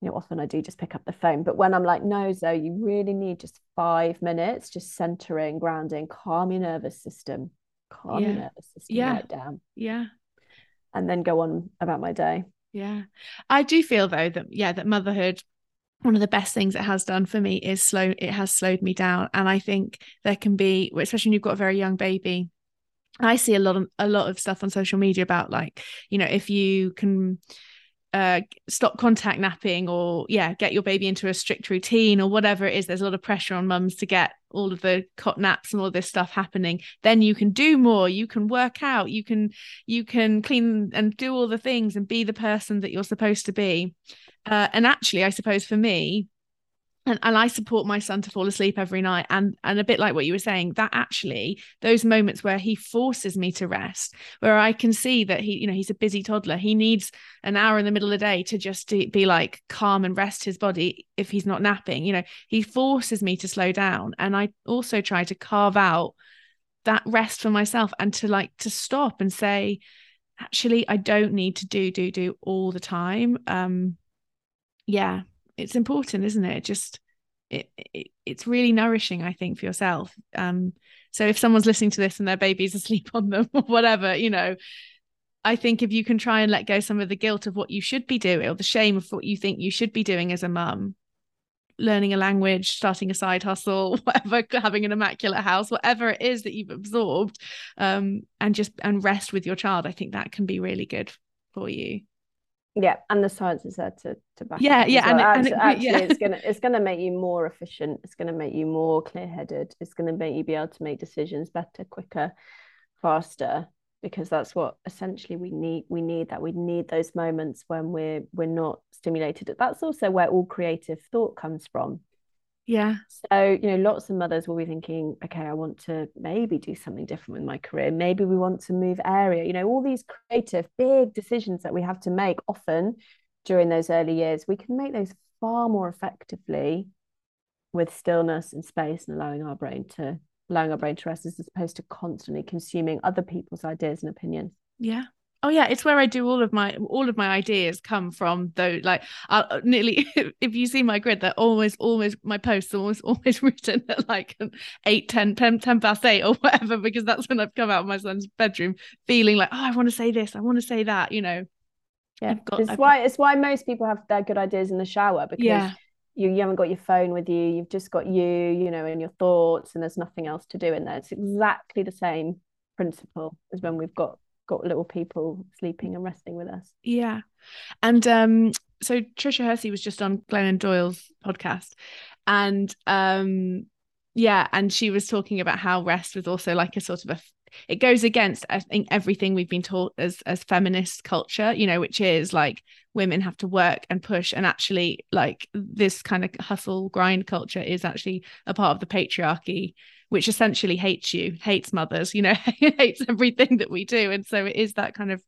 you know, often I do just pick up the phone. But when I'm like, no, Zoe, you really need just five minutes, just centering, grounding, calm your nervous system, calm yeah. your nervous system yeah. right down. Yeah. And then go on about my day. Yeah. I do feel though that yeah, that motherhood one of the best things it has done for me is slow it has slowed me down and i think there can be especially when you've got a very young baby i see a lot of a lot of stuff on social media about like you know if you can uh, stop contact napping or yeah get your baby into a strict routine or whatever it is. There's a lot of pressure on mums to get all of the cot naps and all this stuff happening. Then you can do more. You can work out. You can you can clean and do all the things and be the person that you're supposed to be. Uh, and actually, I suppose for me, and, and I support my son to fall asleep every night. And and a bit like what you were saying, that actually those moments where he forces me to rest, where I can see that he, you know, he's a busy toddler. He needs an hour in the middle of the day to just be like calm and rest his body if he's not napping. You know, he forces me to slow down. And I also try to carve out that rest for myself and to like to stop and say, actually, I don't need to do, do, do all the time. Um, yeah it's important isn't it? Just it, it, it's really nourishing i think for yourself. Um so if someone's listening to this and their baby's (laughs) asleep on them or whatever you know i think if you can try and let go some of the guilt of what you should be doing or the shame of what you think you should be doing as a mum learning a language starting a side hustle (laughs) whatever having an immaculate house whatever it is that you've absorbed um and just and rest with your child i think that can be really good for you yeah and the science is there to to back yeah yeah well. and, actually, and it, actually yeah. it's gonna it's gonna make you more efficient. It's gonna make you more clear-headed. It's gonna make you be able to make decisions better quicker faster because that's what essentially we need we need that. We need those moments when we're we're not stimulated. That's also where all creative thought comes from yeah. So, you know, lots of mothers will be thinking, okay, I want to maybe do something different with my career. Maybe we want to move area. You know, all these creative, big decisions that we have to make often during those early years, we can make those far more effectively with stillness and space and allowing our brain to allowing our brain to rest as opposed to constantly consuming other people's ideas and opinions yeah oh yeah it's where i do all of my all of my ideas come from though like i uh, nearly (laughs) if you see my grid they're almost almost my posts are almost (laughs) always written at like 8 10 10, 10 past 8 or whatever because that's when i've come out of my son's bedroom feeling like oh i want to say this i want to say that you know? Yeah got, it's I've why got... it's why most people have their good ideas in the shower because yeah. you, you haven't got your phone with you you've just got you you know and your thoughts and there's nothing else to do in there. It's exactly the same principle as when we've got got little people sleeping and resting with us. Yeah. And um so Tricia Hersey was just on Glennon Doyle's podcast and um yeah and she was talking about how rest was also like a sort of a it goes against i think everything we've been taught as as feminist culture you know which is like women have to work and push and actually like this kind of hustle grind culture is actually a part of the patriarchy which essentially hates you hates mothers you know (laughs) hates everything that we do. And so it is that kind of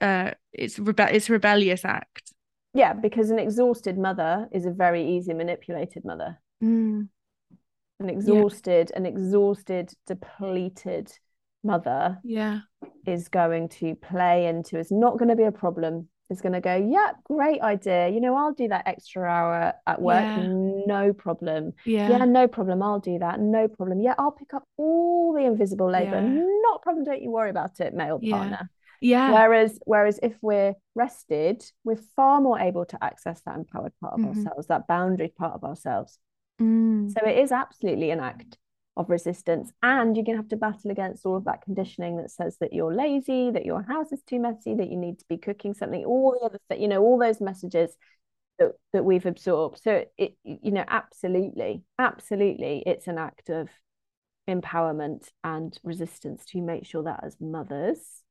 uh it's rebe- it's a rebellious act. Yeah because an exhausted mother is a very easy manipulated mother. Mm. an exhausted yeah. an exhausted depleted mother yeah. is going to play into it's not going to be a problem is going to go yeah great idea. You know i'll do that extra hour at work. Yeah. no problem. Yeah. Yeah no problem. I'll do that. No problem. Yeah i'll pick up all the invisible labor. Yeah. not a problem. Don't you worry about it male yeah. partner. Yeah. Whereas whereas if we're rested we're far more able to access that empowered part of mm-hmm. ourselves that boundary part of ourselves. Mm. so it is absolutely an act of resistance and you're going to have to battle against all of that conditioning that says that you're lazy that your house is too messy that you need to be cooking something all the other th- you know all those messages that, that we've absorbed. So it you know absolutely absolutely it's an act of empowerment and resistance to make sure that as mothers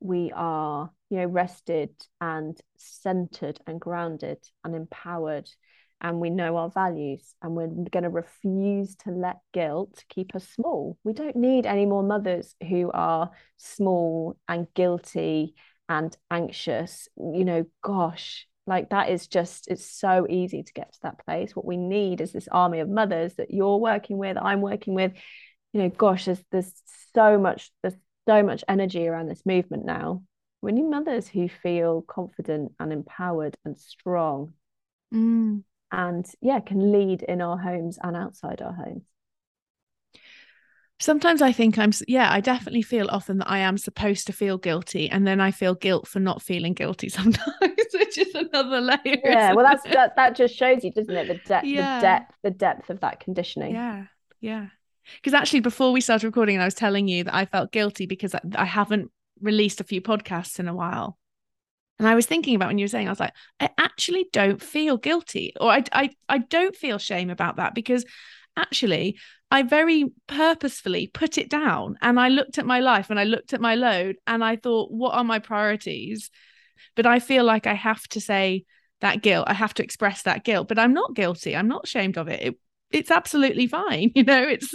we are you know rested and centered and grounded and empowered and we know our values and we're going to refuse to let guilt keep us small. We don't need any more mothers who are small and guilty and anxious. You know, gosh, like that is just, it's so easy to get to that place. What we need is this army of mothers that you're working with, I'm working with. You know, gosh, there's, there's so much, there's so much energy around this movement now. We need mothers who feel confident and empowered and strong. Mm and yeah can lead in our homes and outside our homes. Sometimes i think i'm yeah i definitely feel often that i am supposed to feel guilty and then i feel guilt for not feeling guilty (laughs) sometimes which is another layer yeah well that's that, that just shows you doesn't it? The depth yeah. the depth the depth of that conditioning. Yeah yeah. Because actually before we started recording i was telling you that i felt guilty because I, I haven't released a few podcasts in a while and I was thinking about when you were saying, I was like, I actually don't feel guilty or I, I, I don't feel shame about that because actually I very purposefully put it down and I looked at my life and I looked at my load and I thought, what are my priorities? But I feel like I have to say that guilt. I have to express that guilt, but I'm not guilty. I'm not ashamed of it. it it's absolutely fine. (laughs) You know, it's,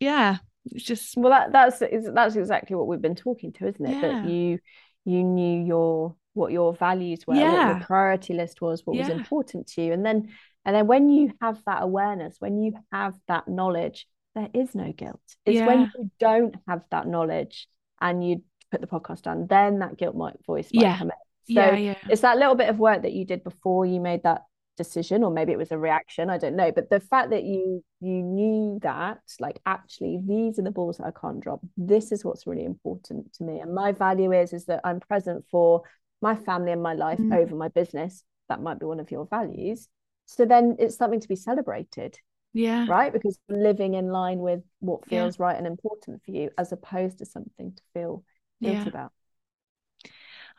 yeah, it's just. Well, that, that's, that's exactly what we've been talking to, isn't it? Yeah. That you, you knew your what your values were yeah. what your priority list was what yeah. was important to you and then and then when you have that awareness when you have that knowledge there is no guilt it's yeah. when you don't have that knowledge and you put the podcast down then that guilt might voice might yeah. come in so yeah, yeah. it's that little bit of work that you did before you made that decision or maybe it was a reaction i don't know but the fact that you you knew that like actually these are the balls that i can't drop this is what's really important to me and my value is is that i'm present for my family and my life mm. over my business that might be one of your values so then it's something to be celebrated yeah right because living in line with what feels yeah. right and important for you as opposed to something to feel guilty yeah. about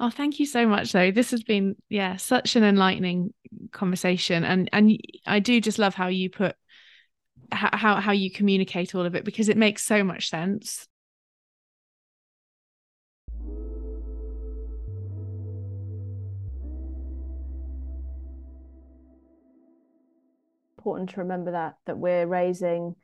Oh, thank you so much, though. This has been, yeah, such an enlightening conversation, and and I do just love how you put how how you communicate all of it because it makes so much sense. Important to remember that that we're raising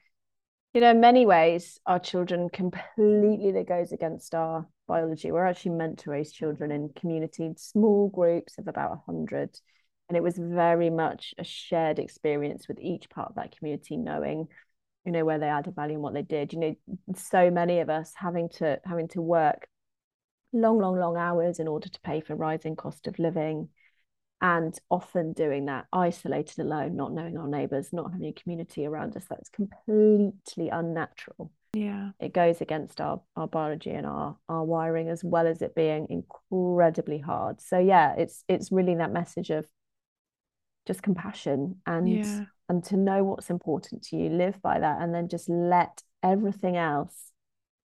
you know in many ways our children completely that goes against our biology we're actually meant to raise children in community small groups of about 100 And it was very much a shared experience with each part of that community, knowing, you know, where they added value and what they did. You know, so many of us having to having to work long, long, long hours in order to pay for rising cost of living and often doing that isolated alone not knowing our neighbors not having a community around us that's completely unnatural. Yeah. It goes against our our biology and our our wiring as well as it being incredibly hard. So yeah it's it's really that message of just compassion and yeah. and to know what's important to you live by that and then just let everything else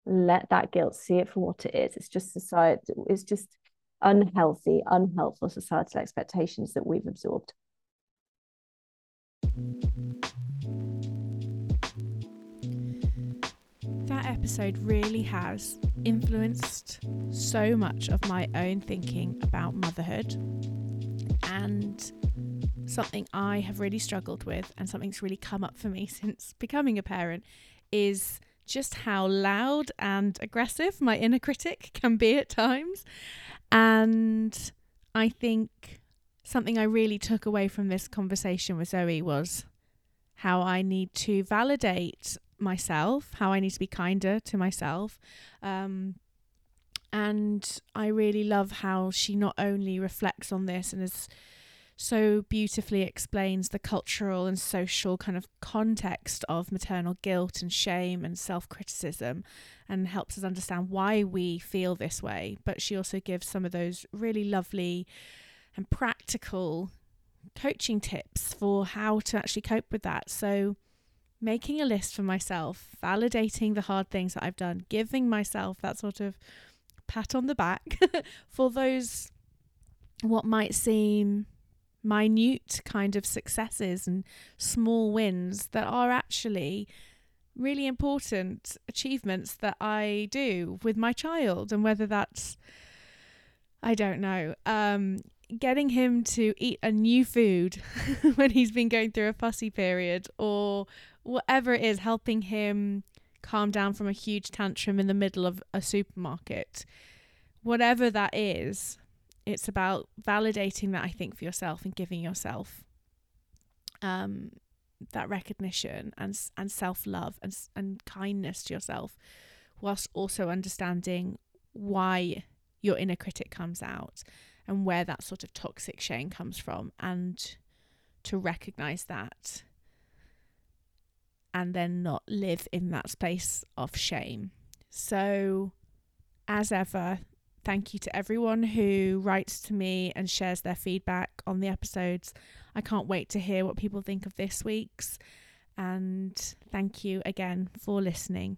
let that guilt see it for what it is. It's just society it's just unhealthy, unhelpful societal expectations that we've absorbed. That episode really has influenced so much of my own thinking about motherhood and something I have really struggled with and something's really come up for me (laughs) since becoming a parent is just how loud and aggressive my inner critic can be at times. And I think something I really took away from this conversation with Zoe was how I need to validate myself, how I need to be kinder to myself. Um, and I really love how she not only reflects on this and is so beautifully explains the cultural and social kind of context of maternal guilt and shame and self criticism and helps us understand why we feel this way. But she also gives some of those really lovely and practical coaching tips for how to actually cope with that. So, making a list for myself, validating the hard things that I've done, giving myself that sort of pat on the back (laughs) for those what might seem minute kind of successes and small wins that are actually really important achievements that I do with my child. And whether that's I don't know um getting him to eat a new food (laughs) when he's been going through a fussy period or whatever it is helping him calm down from a huge tantrum in the middle of a supermarket. Whatever that is it's about validating that I think for yourself and giving yourself um, that recognition and and self love and and kindness to yourself, whilst also understanding why your inner critic comes out and where that sort of toxic shame comes from, and to recognize that, and then not live in that space of shame. So, as ever, Thank you to everyone who writes to me and shares their feedback on the episodes. I can't wait to hear what people think of this week's. And thank you again for listening.